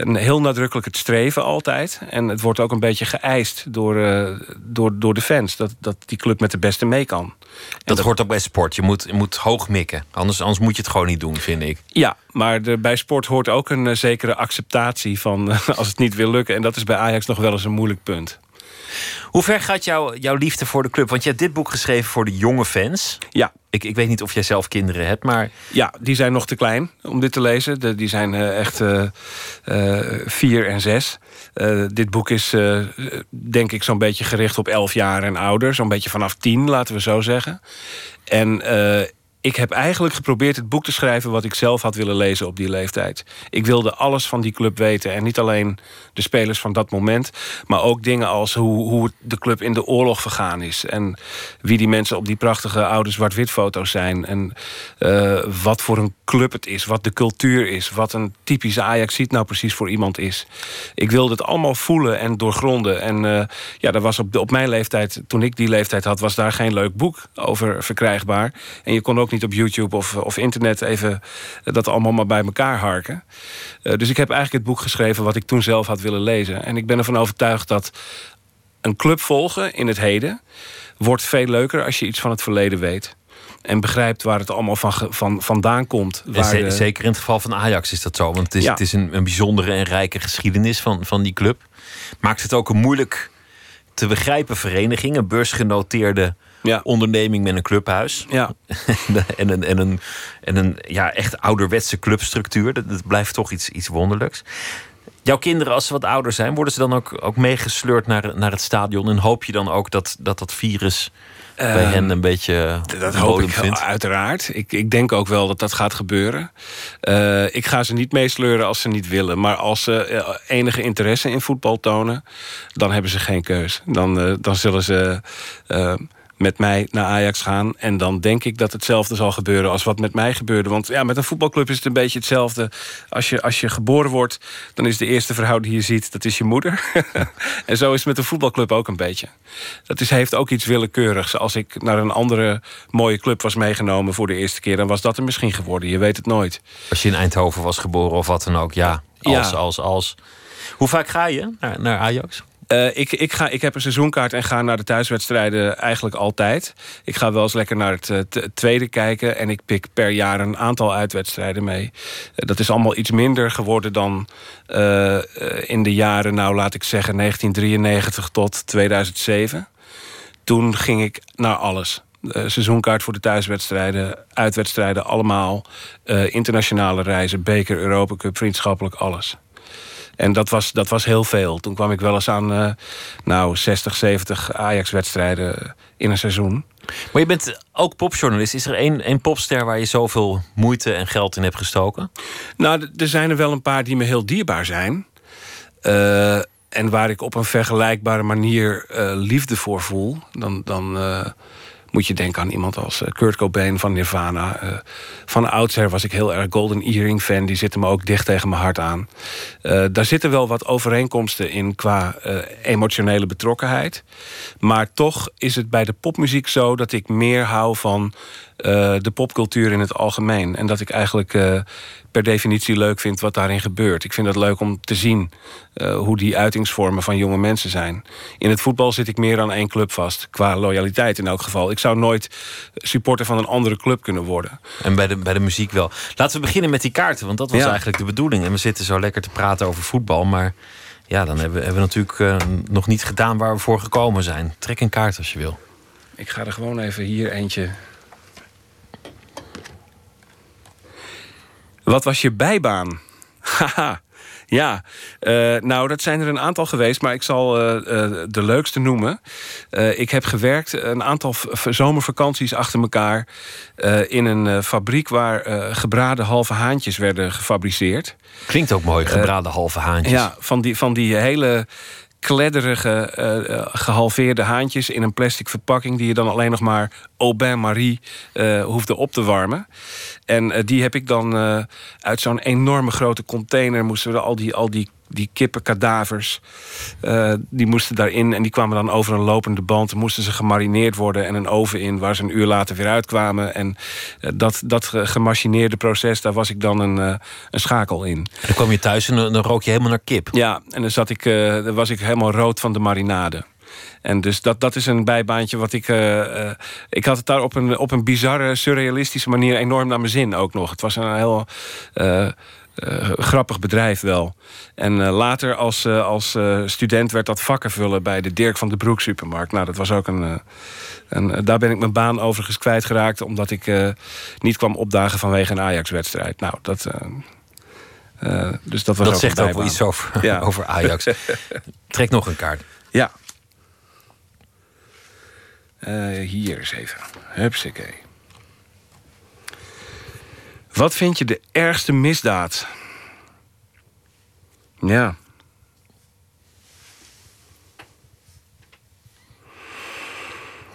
een heel nadrukkelijk het streven altijd. En het wordt ook een beetje geëist door, uh, door, door de fans. Dat, dat die club met de beste mee kan. Dat, dat, hoort ook bij sport. Je moet, je moet hoog mikken. Anders, anders moet je het gewoon niet doen, vind ik. Ja, maar de, bij sport hoort ook een uh, zekere acceptatie van uh, (laughs) als het niet wil lukken. En dat is bij Ajax nog wel eens een moeilijk punt. Hoe ver gaat jou, jouw liefde voor de club? Want je hebt dit boek geschreven voor de jonge fans. Ja. Ik, ik weet niet of jij zelf kinderen hebt, maar... Ja, die zijn nog te klein om dit te lezen. De, die zijn uh, echt uh, uh, vier en zes. dit boek is denk ik zo'n beetje gericht op elf jaar en ouder. Zo'n beetje vanaf tien, laten we zo zeggen. En ik heb eigenlijk geprobeerd het boek te schrijven wat ik zelf had willen lezen op die leeftijd. Ik wilde alles van die club weten. En niet alleen de spelers van dat moment, maar ook dingen als hoe, hoe de club in de oorlog vergaan is. En wie die mensen op die prachtige oude zwart-wit foto's zijn. En uh, wat voor een club het is, wat de cultuur is, wat een typische Ajax-ziet nou precies voor iemand is. Ik wilde het allemaal voelen en doorgronden. En uh, ja, daar was op, de, op mijn leeftijd, toen ik die leeftijd had, was daar geen leuk boek over verkrijgbaar. En je kon ook niet op YouTube of, of internet even dat allemaal maar bij elkaar harken. Uh, dus ik heb eigenlijk het boek geschreven wat ik toen zelf had willen lezen. En ik ben ervan overtuigd dat een club volgen in het heden wordt veel leuker als je iets van het verleden weet en begrijpt waar het allemaal van, van, vandaan komt. Waar de... Zeker in het geval van Ajax is dat zo. Want het is, ja. het is een, een, bijzondere en rijke geschiedenis van, van die club. Maakt het ook een moeilijk te begrijpen vereniging. Een beursgenoteerde ja. onderneming met een clubhuis. Ja. (laughs) en een, en een, en een ja, echt ouderwetse clubstructuur. Dat, dat blijft toch iets, iets wonderlijks. Jouw kinderen, als ze wat ouder zijn, worden ze dan ook, ook meegesleurd naar, naar het stadion? En hoop je dan ook dat dat, dat virus bij uh, hen een beetje. Dat hoop ik vindt. uiteraard. Ik, ik denk ook wel dat dat gaat gebeuren. Uh, ik ga ze niet meesleuren als ze niet willen. Maar als ze uh, enige interesse in voetbal tonen, dan hebben ze geen keus. Dan, dan zullen ze met mij naar Ajax gaan. En dan denk ik dat hetzelfde zal gebeuren als wat met mij gebeurde. Want ja, met een voetbalclub is het een beetje hetzelfde. Als je, als je geboren wordt, dan is de eerste vrouw die je ziet, dat is je moeder. (laughs) en zo is het met een voetbalclub ook een beetje. Dat is, heeft ook iets willekeurigs. Als ik naar een andere mooie club was meegenomen voor de eerste keer... dan was dat er misschien geworden. Je weet het nooit. Als je in Eindhoven was geboren of wat dan ook, ja. Als, ja. als, als. Hoe vaak ga je naar, naar Ajax? Uh, ik, ik, ga, ik heb een seizoenkaart en ga naar de thuiswedstrijden eigenlijk altijd. Ik ga wel eens lekker naar het, het tweede kijken. En ik pik per jaar een aantal uitwedstrijden mee. Uh, dat is allemaal iets minder geworden dan in de jaren, nou laat ik zeggen, 1993 tot 2007. Toen ging ik naar alles. seizoenkaart voor de thuiswedstrijden, uitwedstrijden, allemaal. internationale reizen, beker, Europa Cup, vriendschappelijk, alles. En dat was, dat was heel veel. Toen kwam ik wel eens aan uh, nou, 60, 70 Ajax-wedstrijden in een seizoen. Maar je bent ook popjournalist. Is er één, één popster waar je zoveel moeite en geld in hebt gestoken? Nou, er zijn er wel een paar die me heel dierbaar zijn. Uh, en waar ik op een vergelijkbare manier uh, liefde voor voel. Dan, dan moet je denken aan iemand als uh, Kurt Cobain van Nirvana. Uh, van oudsher was ik heel erg Golden Earring fan. Die zitten me ook dicht tegen mijn hart aan. Uh, daar zitten wel wat overeenkomsten in qua emotionele betrokkenheid. Maar toch is het bij de popmuziek zo dat ik meer hou van de popcultuur in het algemeen. En dat ik eigenlijk per definitie leuk vind wat daarin gebeurt. Ik vind het leuk om te zien uh, hoe die uitingsvormen van jonge mensen zijn. In het voetbal zit ik meer aan één club vast. Qua loyaliteit in elk geval. Ik zou nooit supporter van een andere club kunnen worden. En bij de, bij de muziek wel. Laten we beginnen met die kaarten. Want dat was ja. eigenlijk de bedoeling. En we zitten zo lekker te praten over voetbal. Maar Ja, dan hebben, hebben we natuurlijk eh, nog niet gedaan waar we voor gekomen zijn. Trek een kaart als je wil. Ik ga er gewoon even hier eentje. Wat was je bijbaan? (laughs) Haha. Ja, eh, nou dat zijn er een aantal geweest, maar ik zal eh, eh, de leukste noemen. Ik heb gewerkt een aantal zomervakanties achter elkaar in een fabriek waar gebraden halve haantjes werden gefabriceerd. Klinkt ook mooi, gebraden halve haantjes. Ja, van die, van die hele kledderige, eh, eh, gehalveerde haantjes in een plastic verpakking... die je dan alleen nog maar au bain-marie eh, hoefde op te warmen. En die heb ik dan uit zo'n enorme grote container... moesten we al die, al die, die kippenkadavers, eh, die moesten daarin... en die kwamen dan over een lopende band. Moesten ze gemarineerd worden en een oven in... waar ze een uur later weer uitkwamen. En eh, dat, dat ge- gemachineerde proces, daar was ik dan een, eh, een schakel in. En dan kwam je thuis en dan rook je helemaal naar kip. Ja, en dan, zat ik, dan was ik helemaal rood van de marinade. En dus dat, dat is een bijbaantje wat ik... ik had het daar op een, op een bizarre, surrealistische manier... enorm naar mijn zin ook nog. Het was een heel eh, grappig bedrijf wel. En eh, later als, eh, als student werd dat vakken vullen... bij de Dirk van de Broek supermarkt. Nou, dat was ook een... eh, en daar ben ik mijn baan overigens kwijtgeraakt... omdat ik niet kwam opdagen vanwege een Ajax-wedstrijd. Nou, dat... dus dat was Dat ook zegt een ook wel iets over, Ja. (laughs) over Ajax. Trek nog een kaart. Ja. Hier eens even. Hupsakee. Wat vind je de ergste misdaad? Ja.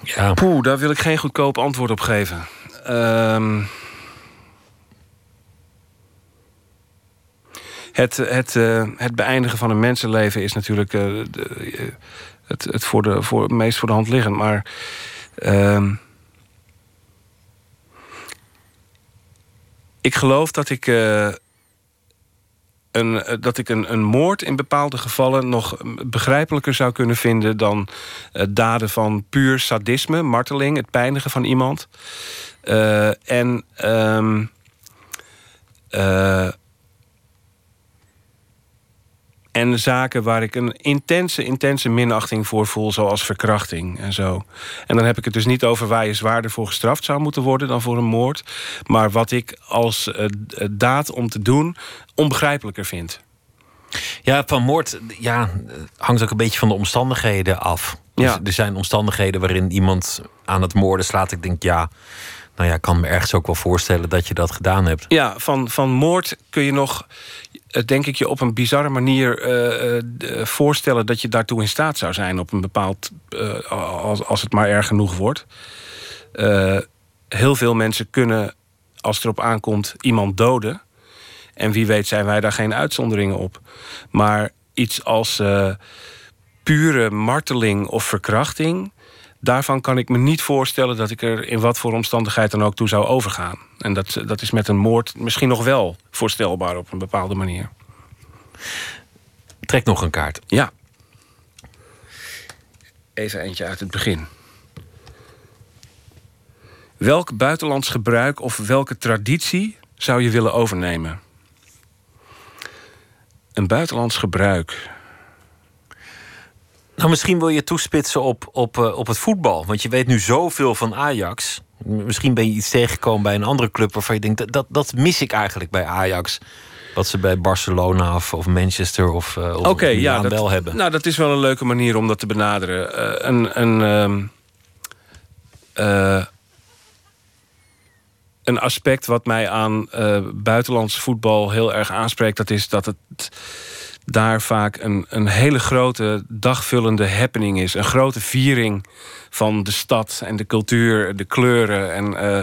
Ja. Poeh, daar wil ik geen goedkoop antwoord op geven. Ehm, het, het, eh, het beëindigen van een mensenleven is natuurlijk eh, de, eh, het, het voor de, voor, het meest voor de hand liggend. Maar ehm, ik geloof dat ik, eh, een, eh, dat ik een, een moord in bepaalde gevallen nog begrijpelijker zou kunnen vinden dan eh, daden van puur sadisme, marteling, het pijnigen van iemand. En eh, en zaken waar ik een intense, intense minachting voor voel, zoals verkrachting en zo. En dan heb ik het dus niet over waar je zwaarder voor gestraft zou moeten worden dan voor een moord. Maar wat ik als eh, d- daad om te doen onbegrijpelijker vind. Ja, van moord ja, hangt ook een beetje van de omstandigheden af. Dus Ja. er zijn omstandigheden waarin iemand aan het moorden slaat. Ik denk, ja, nou ja, ik kan me ergens ook wel voorstellen dat je dat gedaan hebt. Ja, van, van moord kun je nog, eh, denk ik, je op een bizarre manier eh, eh, eh, voorstellen dat je daartoe in staat zou zijn op een bepaald, eh, als, als het maar erg genoeg wordt. Eh, heel veel mensen kunnen, als het erop aankomt, iemand doden. En wie weet zijn wij daar geen uitzonderingen op. Maar iets als eh, pure marteling of verkrachting. Daarvan kan ik me niet voorstellen dat ik er in wat voor omstandigheid dan ook toe zou overgaan. En dat, dat is met een moord misschien nog wel voorstelbaar op een bepaalde manier. Trek nog een kaart. Ja. Even eentje uit het begin. Welk buitenlands gebruik of welke traditie zou je willen overnemen? Een buitenlands gebruik. Nou, misschien wil je toespitsen op, op, eh, op het voetbal. Want je weet nu zoveel van Ajax. Misschien ben je iets tegengekomen bij een andere club waarvan je denkt... dat, dat, dat mis ik eigenlijk bij Ajax. Wat ze bij Barcelona of, of Manchester of, eh of Oké, ja, dat, wel hebben. Nou, dat is wel een leuke manier om dat te benaderen. Eh, een, een, ehm, eh, een aspect wat mij aan buitenlands voetbal heel erg aanspreekt, dat is dat het daar vaak een, een hele grote dagvullende happening is. Een grote viering van de stad en de cultuur, de kleuren en eh,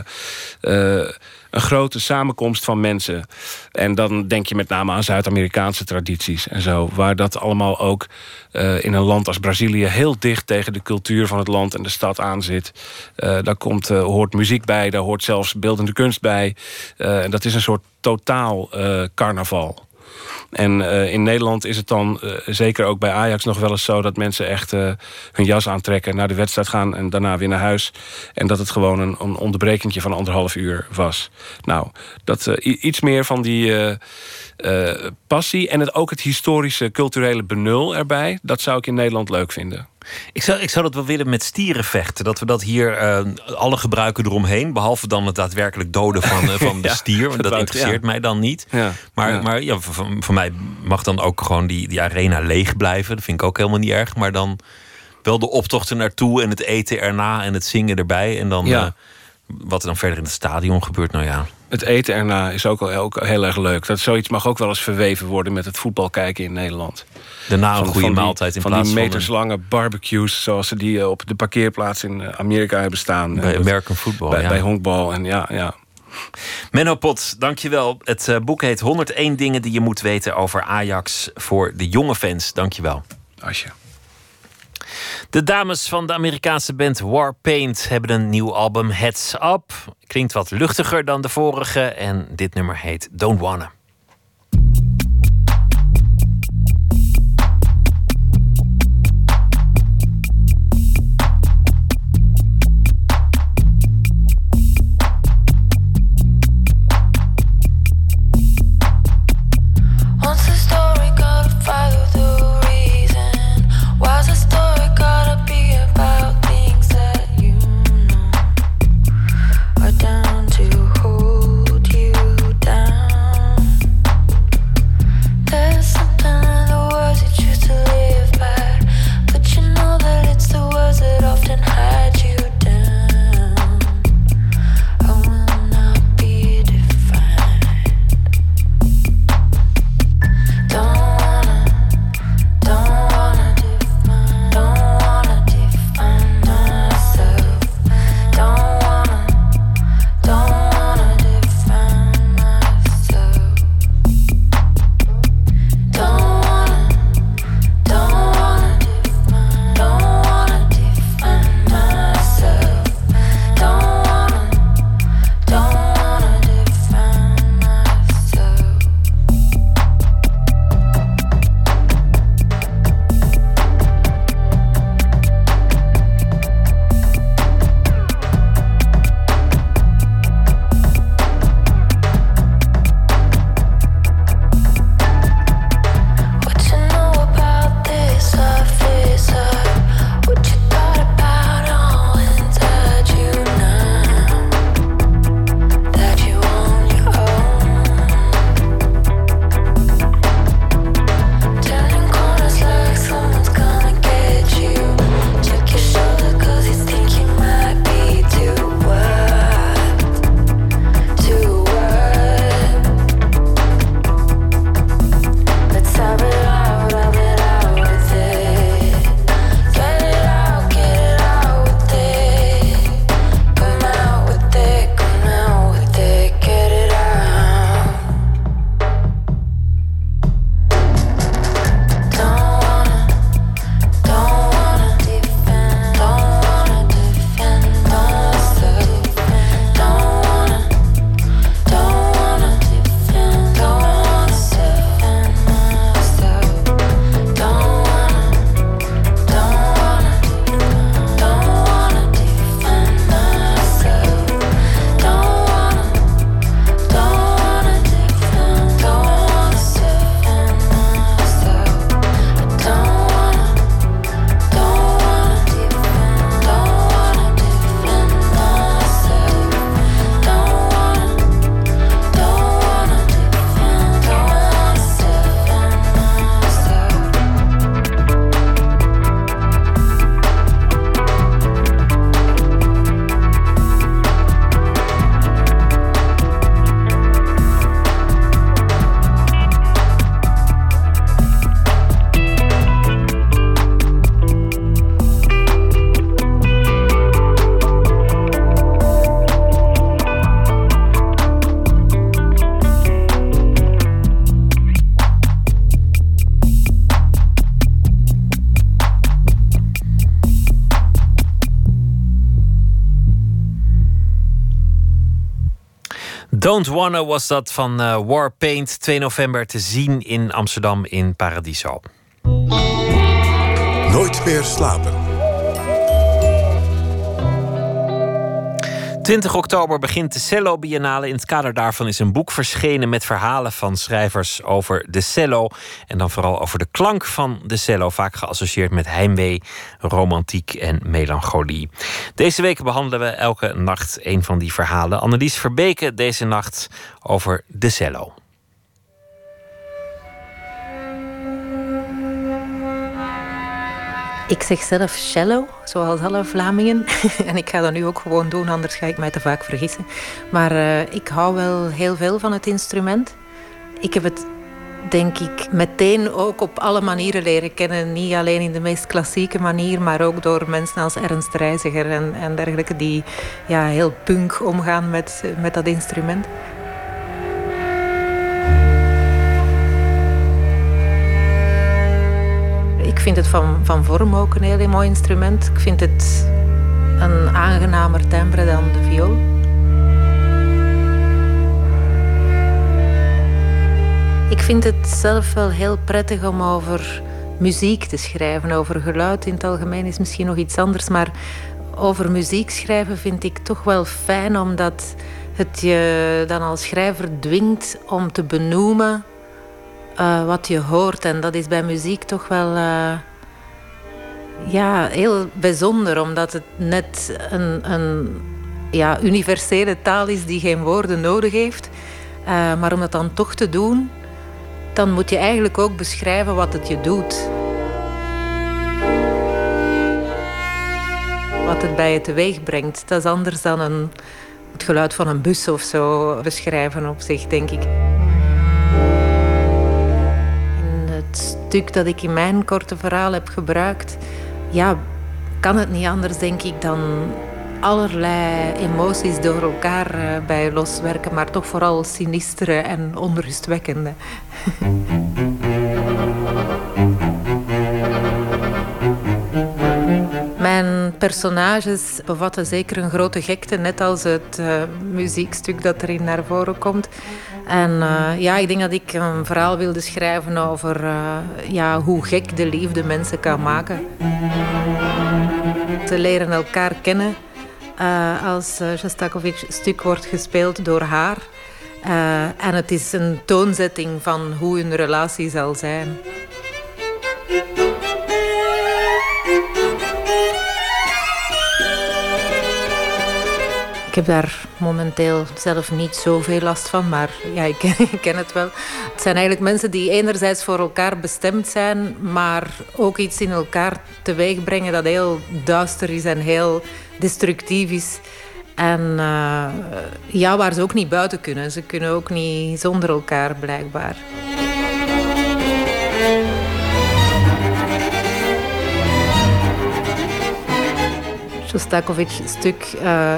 eh, een grote samenkomst van mensen. En dan denk je met name aan Zuid-Amerikaanse tradities en zo, waar dat allemaal ook eh, in een land als Brazilië heel dicht tegen de cultuur van het land en de stad aan zit. Daar komt, hoort muziek bij, daar hoort zelfs beeldende kunst bij. En dat is een soort totaal carnaval. En eh, in Nederland is het dan, eh, zeker ook bij Ajax, nog wel eens zo dat mensen echt eh, hun jas aantrekken, naar de wedstrijd gaan en daarna weer naar huis. En dat het gewoon een, een onderbrekentje van anderhalf uur was. Nou, dat iets meer van die passie en het, ook het historische, culturele benul erbij, dat zou ik in Nederland leuk vinden. Ik zou, ik zou dat wel willen met stierenvechten. Dat we dat hier uh, alle gebruiken eromheen. Behalve dan het daadwerkelijk doden van, uh, van (laughs) de stier. Want dat interesseert mij dan niet. Ja. Maar, maar ja, voor, voor mij mag dan ook gewoon die, die arena leeg blijven. Dat vind ik ook helemaal niet erg. Maar dan wel de optocht er naartoe en het eten erna en het zingen erbij. En dan Ja. eh, wat er dan verder in het stadion gebeurt. Nou ja, Het eten erna is ook, al, heel erg leuk. Dat zoiets mag ook wel eens verweven worden met het voetbal kijken in Nederland. daarna een goede die- maaltijd in van plaats die van... een- meterslange barbecues, zoals ze die eh, op de parkeerplaats in eh, Amerika hebben staan. Bij Eh, American football, Bij, ja. bij honkbal en ja, ja. Menno Pot, dankjewel. Het boek heet 101 dingen die je moet weten over Ajax voor de jonge fans. Dankjewel. Asje. De dames van de Amerikaanse band Warpaint hebben een nieuw album Heads Up. Klinkt wat luchtiger dan de vorige en dit nummer heet Don't Wanna. Don't Wanna was dat van uh, Warpaint. 2 november te zien in Amsterdam in Paradiso. Nooit meer slapen. 20 oktober begint de Cello Biennale. In het kader daarvan is een boek verschenen met verhalen van schrijvers over de cello. En dan vooral over de klank van de cello, vaak geassocieerd met heimwee, romantiek en melancholie. Deze week behandelen we elke nacht een van die verhalen. Annelies Verbeke deze nacht over de cello. Ik zeg zelf cello, zoals alle Vlamingen. (laughs) en ik ga dat nu ook gewoon doen, anders ga ik mij te vaak vergissen. Maar uh, ik hou wel heel veel van het instrument. Ik heb het, denk ik, meteen ook op alle manieren leren kennen. Niet alleen in de meest klassieke manier, maar ook door mensen als Ernst Reiziger en, en dergelijke... die ja, heel punk omgaan met, met dat instrument. Vind het van, van vorm ook een heel mooi instrument. Ik vind het een aangenamer timbre dan de viool. Ik vind het zelf wel heel prettig om over muziek te schrijven. Over geluid in het algemeen is misschien nog iets anders. Maar over muziek schrijven vind ik toch wel fijn, omdat het je dan als schrijver dwingt om te benoemen uh, wat je hoort. En dat is bij muziek toch wel uh, ja, heel bijzonder, omdat het net een, een ja, universele taal is die geen woorden nodig heeft. Uh, maar om dat dan toch te doen, dan moet je eigenlijk ook beschrijven wat het je doet. Wat het bij je teweeg brengt. Dat is anders dan een, het geluid van een bus of zo beschrijven op zich, denk ik. Stuk dat ik in mijn korte verhaal heb gebruikt, ja, kan het niet anders, denk ik, dan allerlei emoties door elkaar uh, bij loswerken, maar toch vooral sinistere en onrustwekkende. (laughs) Mijn personages bevatten zeker een grote gekte, net als het uh, muziekstuk dat erin naar voren komt. En uh, ja, ik denk dat ik een verhaal wilde schrijven over uh, ja, hoe gek de liefde mensen kan maken. Ze leren elkaar kennen als Shostakovich stuk wordt gespeeld door haar. en het is een toonzetting van hoe hun relatie zal zijn. Heb daar momenteel zelf niet zoveel last van, maar ja, (laughs) ik, ken het wel. Het zijn eigenlijk mensen die enerzijds voor elkaar bestemd zijn, maar ook iets in elkaar teweeg brengen dat heel duister is en heel destructief is. En uh, ja, waar ze ook niet buiten kunnen. Ze kunnen ook niet zonder elkaar, blijkbaar. Shostakovich stuk uh,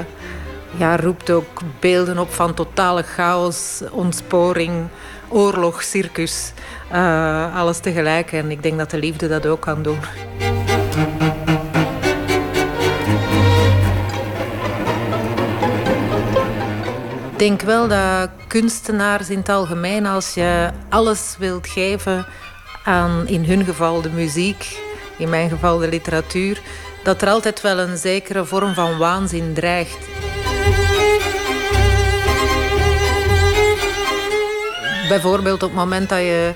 ja, roept ook beelden op van totale chaos, ontsporing, oorlog, circus. Uh, alles tegelijk. En ik denk dat de liefde dat ook kan doen. Ik denk wel dat kunstenaars in het algemeen, als je alles wilt geven aan in hun geval de muziek, in mijn geval de literatuur, dat er altijd wel een zekere vorm van waanzin dreigt. Bijvoorbeeld op het moment dat je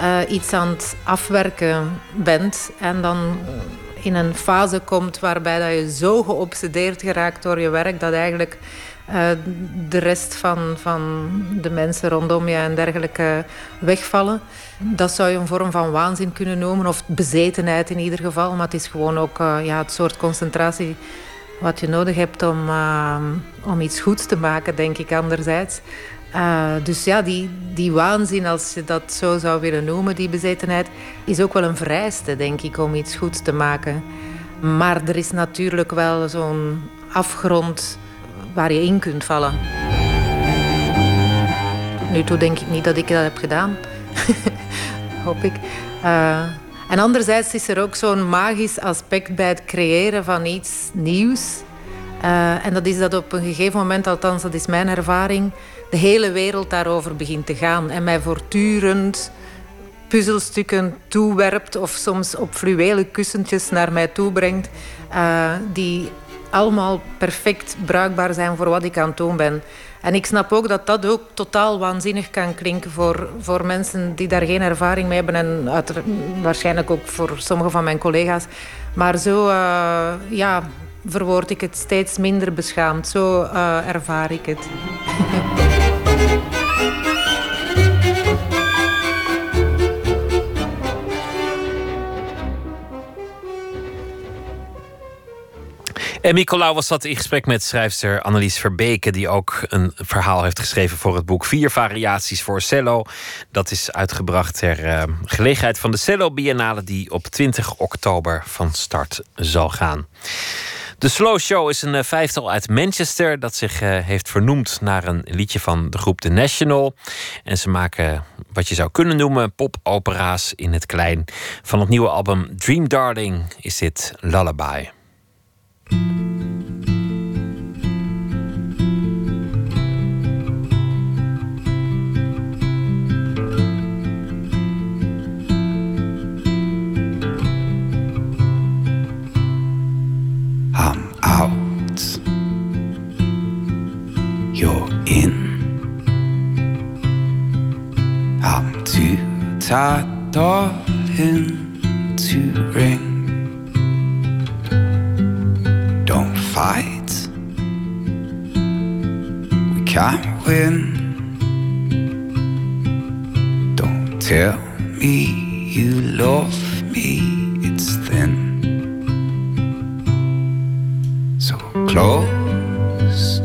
uh, iets aan het afwerken bent en dan in een fase komt waarbij dat je zo geobsedeerd geraakt door je werk dat eigenlijk uh, de rest van, van de mensen rondom je en dergelijke wegvallen. Dat zou je een vorm van waanzin kunnen noemen, of bezetenheid in ieder geval. Maar het is gewoon ook uh, ja, het soort concentratie wat je nodig hebt om, om iets goeds te maken, denk ik anderzijds. Uh, dus ja, die, die waanzin, als je dat zo zou willen noemen, die bezetenheid, is ook wel een vereiste, denk ik, om iets goeds te maken. Maar er is natuurlijk wel zo'n afgrond waar je in kunt vallen. Nu toe denk ik niet dat ik dat heb gedaan. (laughs) Hoop ik. Uh, en anderzijds is er ook zo'n magisch aspect bij het creëren van iets nieuws. Uh, en dat is dat op een gegeven moment, althans dat is mijn ervaring de hele wereld daarover begint te gaan. En mij voortdurend puzzelstukken toewerpt of soms op fluwelen kussentjes naar mij toebrengt, uh, die allemaal perfect bruikbaar zijn voor wat ik aan het doen ben. En ik snap ook dat dat ook totaal waanzinnig kan klinken voor, voor mensen die daar geen ervaring mee hebben. En waarschijnlijk ook voor sommige van mijn collega's. Maar zo uh, ja, verwoord ik het steeds minder beschaamd. Zo uh, ervaar ik het. (laughs) En Nicolaou was dat in gesprek met schrijfster Annelies Verbeke, die ook een verhaal heeft geschreven voor het boek Vier Variaties voor Cello. Dat is uitgebracht ter uh, gelegenheid van de Cello Biennale, die op 20 oktober van start zal gaan. De Slow Show is een uh, vijftal uit Manchester dat zich uh, heeft vernoemd naar een liedje van de groep The National. En ze maken wat je zou kunnen noemen popopera's in het klein. Van het nieuwe album Dream Darling is dit Lullaby. I'm out, you're in. I'm too tired, darling, to ring. Fight, we can't win. Don't tell me you love me, it's thin. So close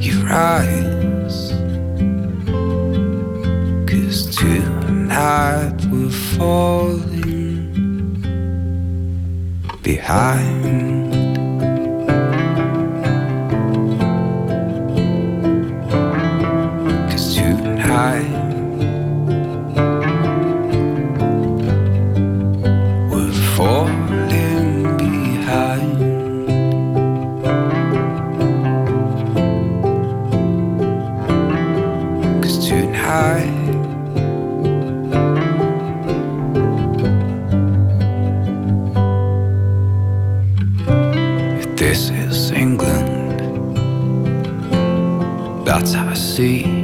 your eyes, cause tonight we're falling behind. Tonight we're falling behind. Cause tonight. If this is England, that's how I see.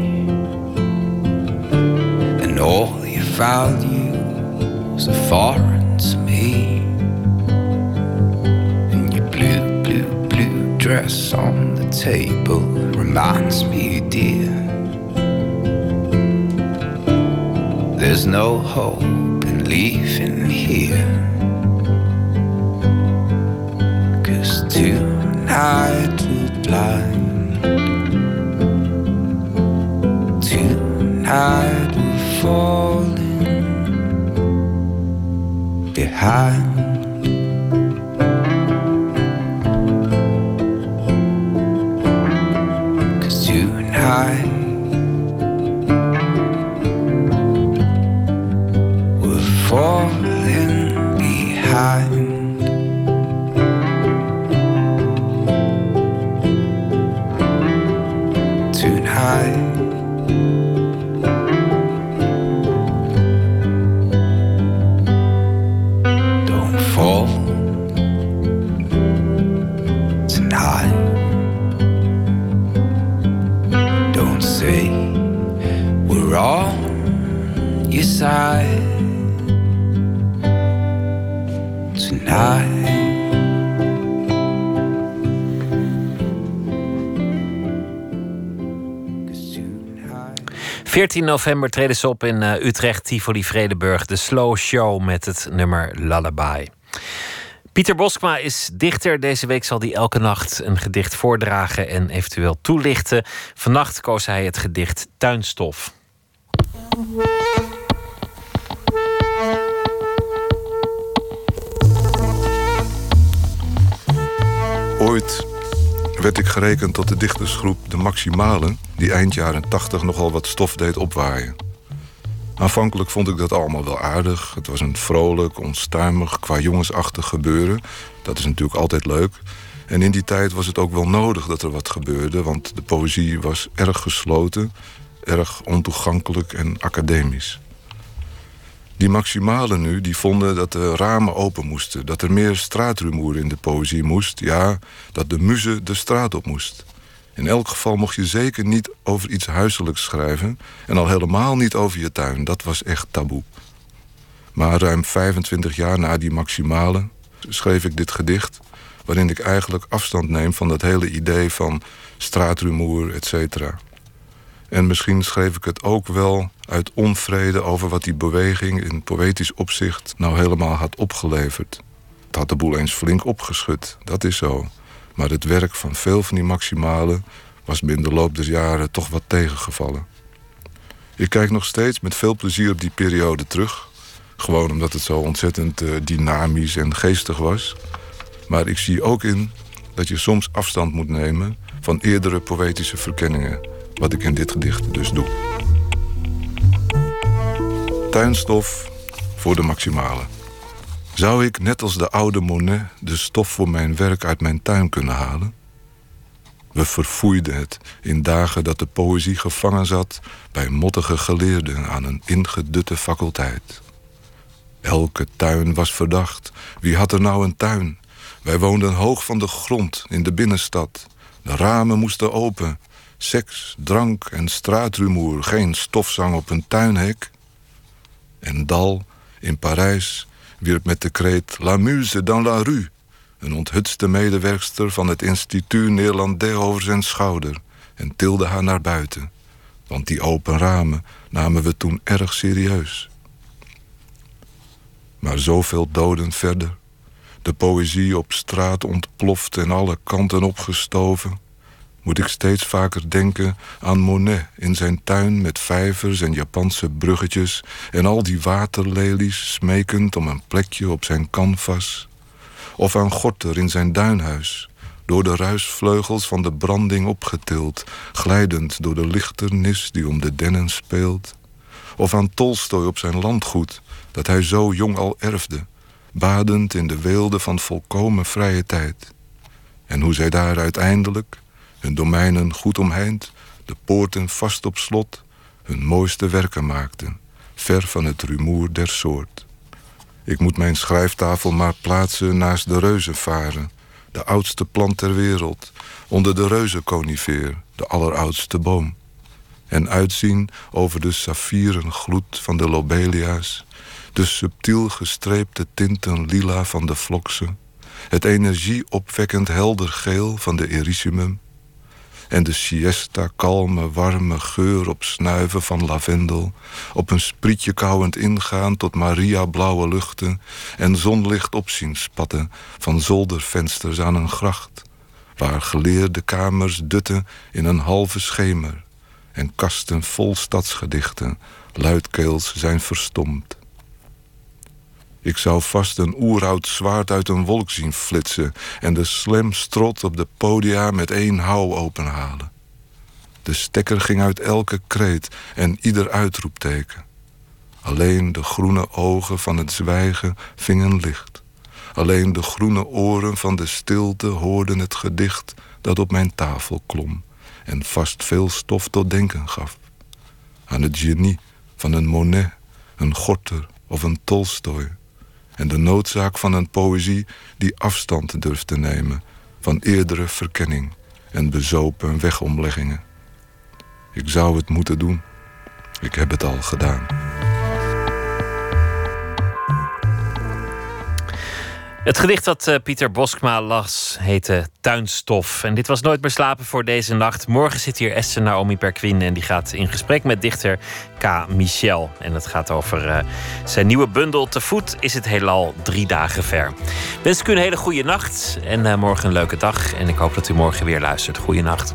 All your values are foreign to me. And your blue, blue, blue dress on the table reminds me, dear. There's no hope in leaving here. Cause tonight we're blind. Tonight falling behind. 14 november treden ze op in uh, Utrecht, Tivoli, Vredeburg. De Slow Show met het nummer Lullaby. Pieter Boskma is dichter. Deze week zal hij elke nacht een gedicht voordragen en eventueel toelichten. Vannacht koos hij het gedicht Tuinstof. Ooit werd ik gerekend tot de dichtersgroep De Maximalen, die eind jaren 80 nogal wat stof deed opwaaien. Aanvankelijk vond ik dat allemaal wel aardig. Het was een vrolijk, onstuimig, qua jongensachtig gebeuren. Dat is natuurlijk altijd leuk. En in die tijd was het ook wel nodig dat er wat gebeurde, want de poëzie was erg gesloten, erg ontoegankelijk en academisch. Die maximalen nu, die vonden dat de ramen open moesten, dat er meer straatrumoer in de poëzie moest, ja, dat de muze de straat op moest. In elk geval mocht je zeker niet over iets huiselijks schrijven en al helemaal niet over je tuin. Dat was echt taboe. Maar ruim 25 jaar na die maximale schreef ik dit gedicht, waarin ik eigenlijk afstand neem van dat hele idee van straatrumoer, et. En misschien schreef ik het ook wel uit onvrede over wat die beweging in poëtisch opzicht nou helemaal had opgeleverd. Het had de boel eens flink opgeschud, dat is zo. Maar het werk van veel van die maximalen was binnen de loop der jaren toch wat tegengevallen. Ik kijk nog steeds met veel plezier op die periode terug. Gewoon omdat het zo ontzettend uh, dynamisch en geestig was. Maar ik zie ook in dat je soms afstand moet nemen van eerdere poëtische verkenningen. Wat ik in dit gedicht dus doe. Tuinstof voor de maximale. Zou ik, net als de oude Monet, de stof voor mijn werk uit mijn tuin kunnen halen? We verfoeiden het in dagen dat de poëzie gevangen zat bij mottige geleerden aan een ingedutte faculteit. Elke tuin was verdacht. Wie had er nou een tuin? Wij woonden hoog van de grond in de binnenstad. De ramen moesten open. Seks, drank en straatrumoer, geen stofzang op een tuinhek. En Dal in Parijs wierp met de kreet La Muse dans la rue een onthutste medewerkster van het Instituut Néerlandais over zijn schouder en tilde haar naar buiten. Want die open ramen namen we toen erg serieus. Maar zoveel doden verder. De poëzie op straat ontploft en alle kanten opgestoven. Moet ik steeds vaker denken aan Monet in zijn tuin met vijvers en Japanse bruggetjes en al die waterlelies smekend om een plekje op zijn canvas. Of aan Gorter in zijn duinhuis, door de ruisvleugels van de branding opgetild, glijdend door de lichternis die om de dennen speelt. Of aan Tolstoy op zijn landgoed, dat hij zo jong al erfde, badend in de weelde van volkomen vrije tijd. En hoe zij daar uiteindelijk, hun domeinen goed omheind, de poorten vast op slot, hun mooiste werken maakten, ver van het rumoer der soort. Ik moet mijn schrijftafel maar plaatsen naast de reuzenvaren, de oudste plant ter wereld, onder de reuzenconifeer, de alleroudste boom. En uitzien over de saffieren gloed van de lobelia's, de subtiel gestreepte tinten lila van de vloksen, het energieopwekkend helder geel van de erysimum, en de siesta kalme, warme geur op snuiven van lavendel, op een sprietje kauwend ingaan tot Maria blauwe luchten en zonlicht opzien spatten van zoldervensters aan een gracht, waar geleerde kamers dutten in een halve schemer en kasten vol stadsgedichten luidkeels zijn verstomd. Ik zou vast een oeroud zwaard uit een wolk zien flitsen en de slam strot op de podia met één hou openhalen. De stekker ging uit elke kreet en ieder uitroepteken. Alleen de groene ogen van het zwijgen vingen licht. Alleen de groene oren van de stilte hoorden het gedicht dat op mijn tafel klom en vast veel stof tot denken gaf. Aan het genie van een Monet, een Gorter of een Tolstoy en de noodzaak van een poëzie die afstand durft te nemen van eerdere verkenning en bezopen wegomleggingen. Ik zou het moeten doen. Ik heb het al gedaan. Het gedicht dat uh, Pieter Boskma las heette Tuinstof. En dit was Nooit meer slapen voor deze nacht. Morgen zit hier Esther Naomi Perquin en die gaat in gesprek met dichter K. Michel. En het gaat over uh, zijn nieuwe bundel Te voet is het heelal drie dagen ver. Wens ik u een hele goede nacht en uh, morgen een leuke dag. En ik hoop dat u morgen weer luistert. Goeie nacht.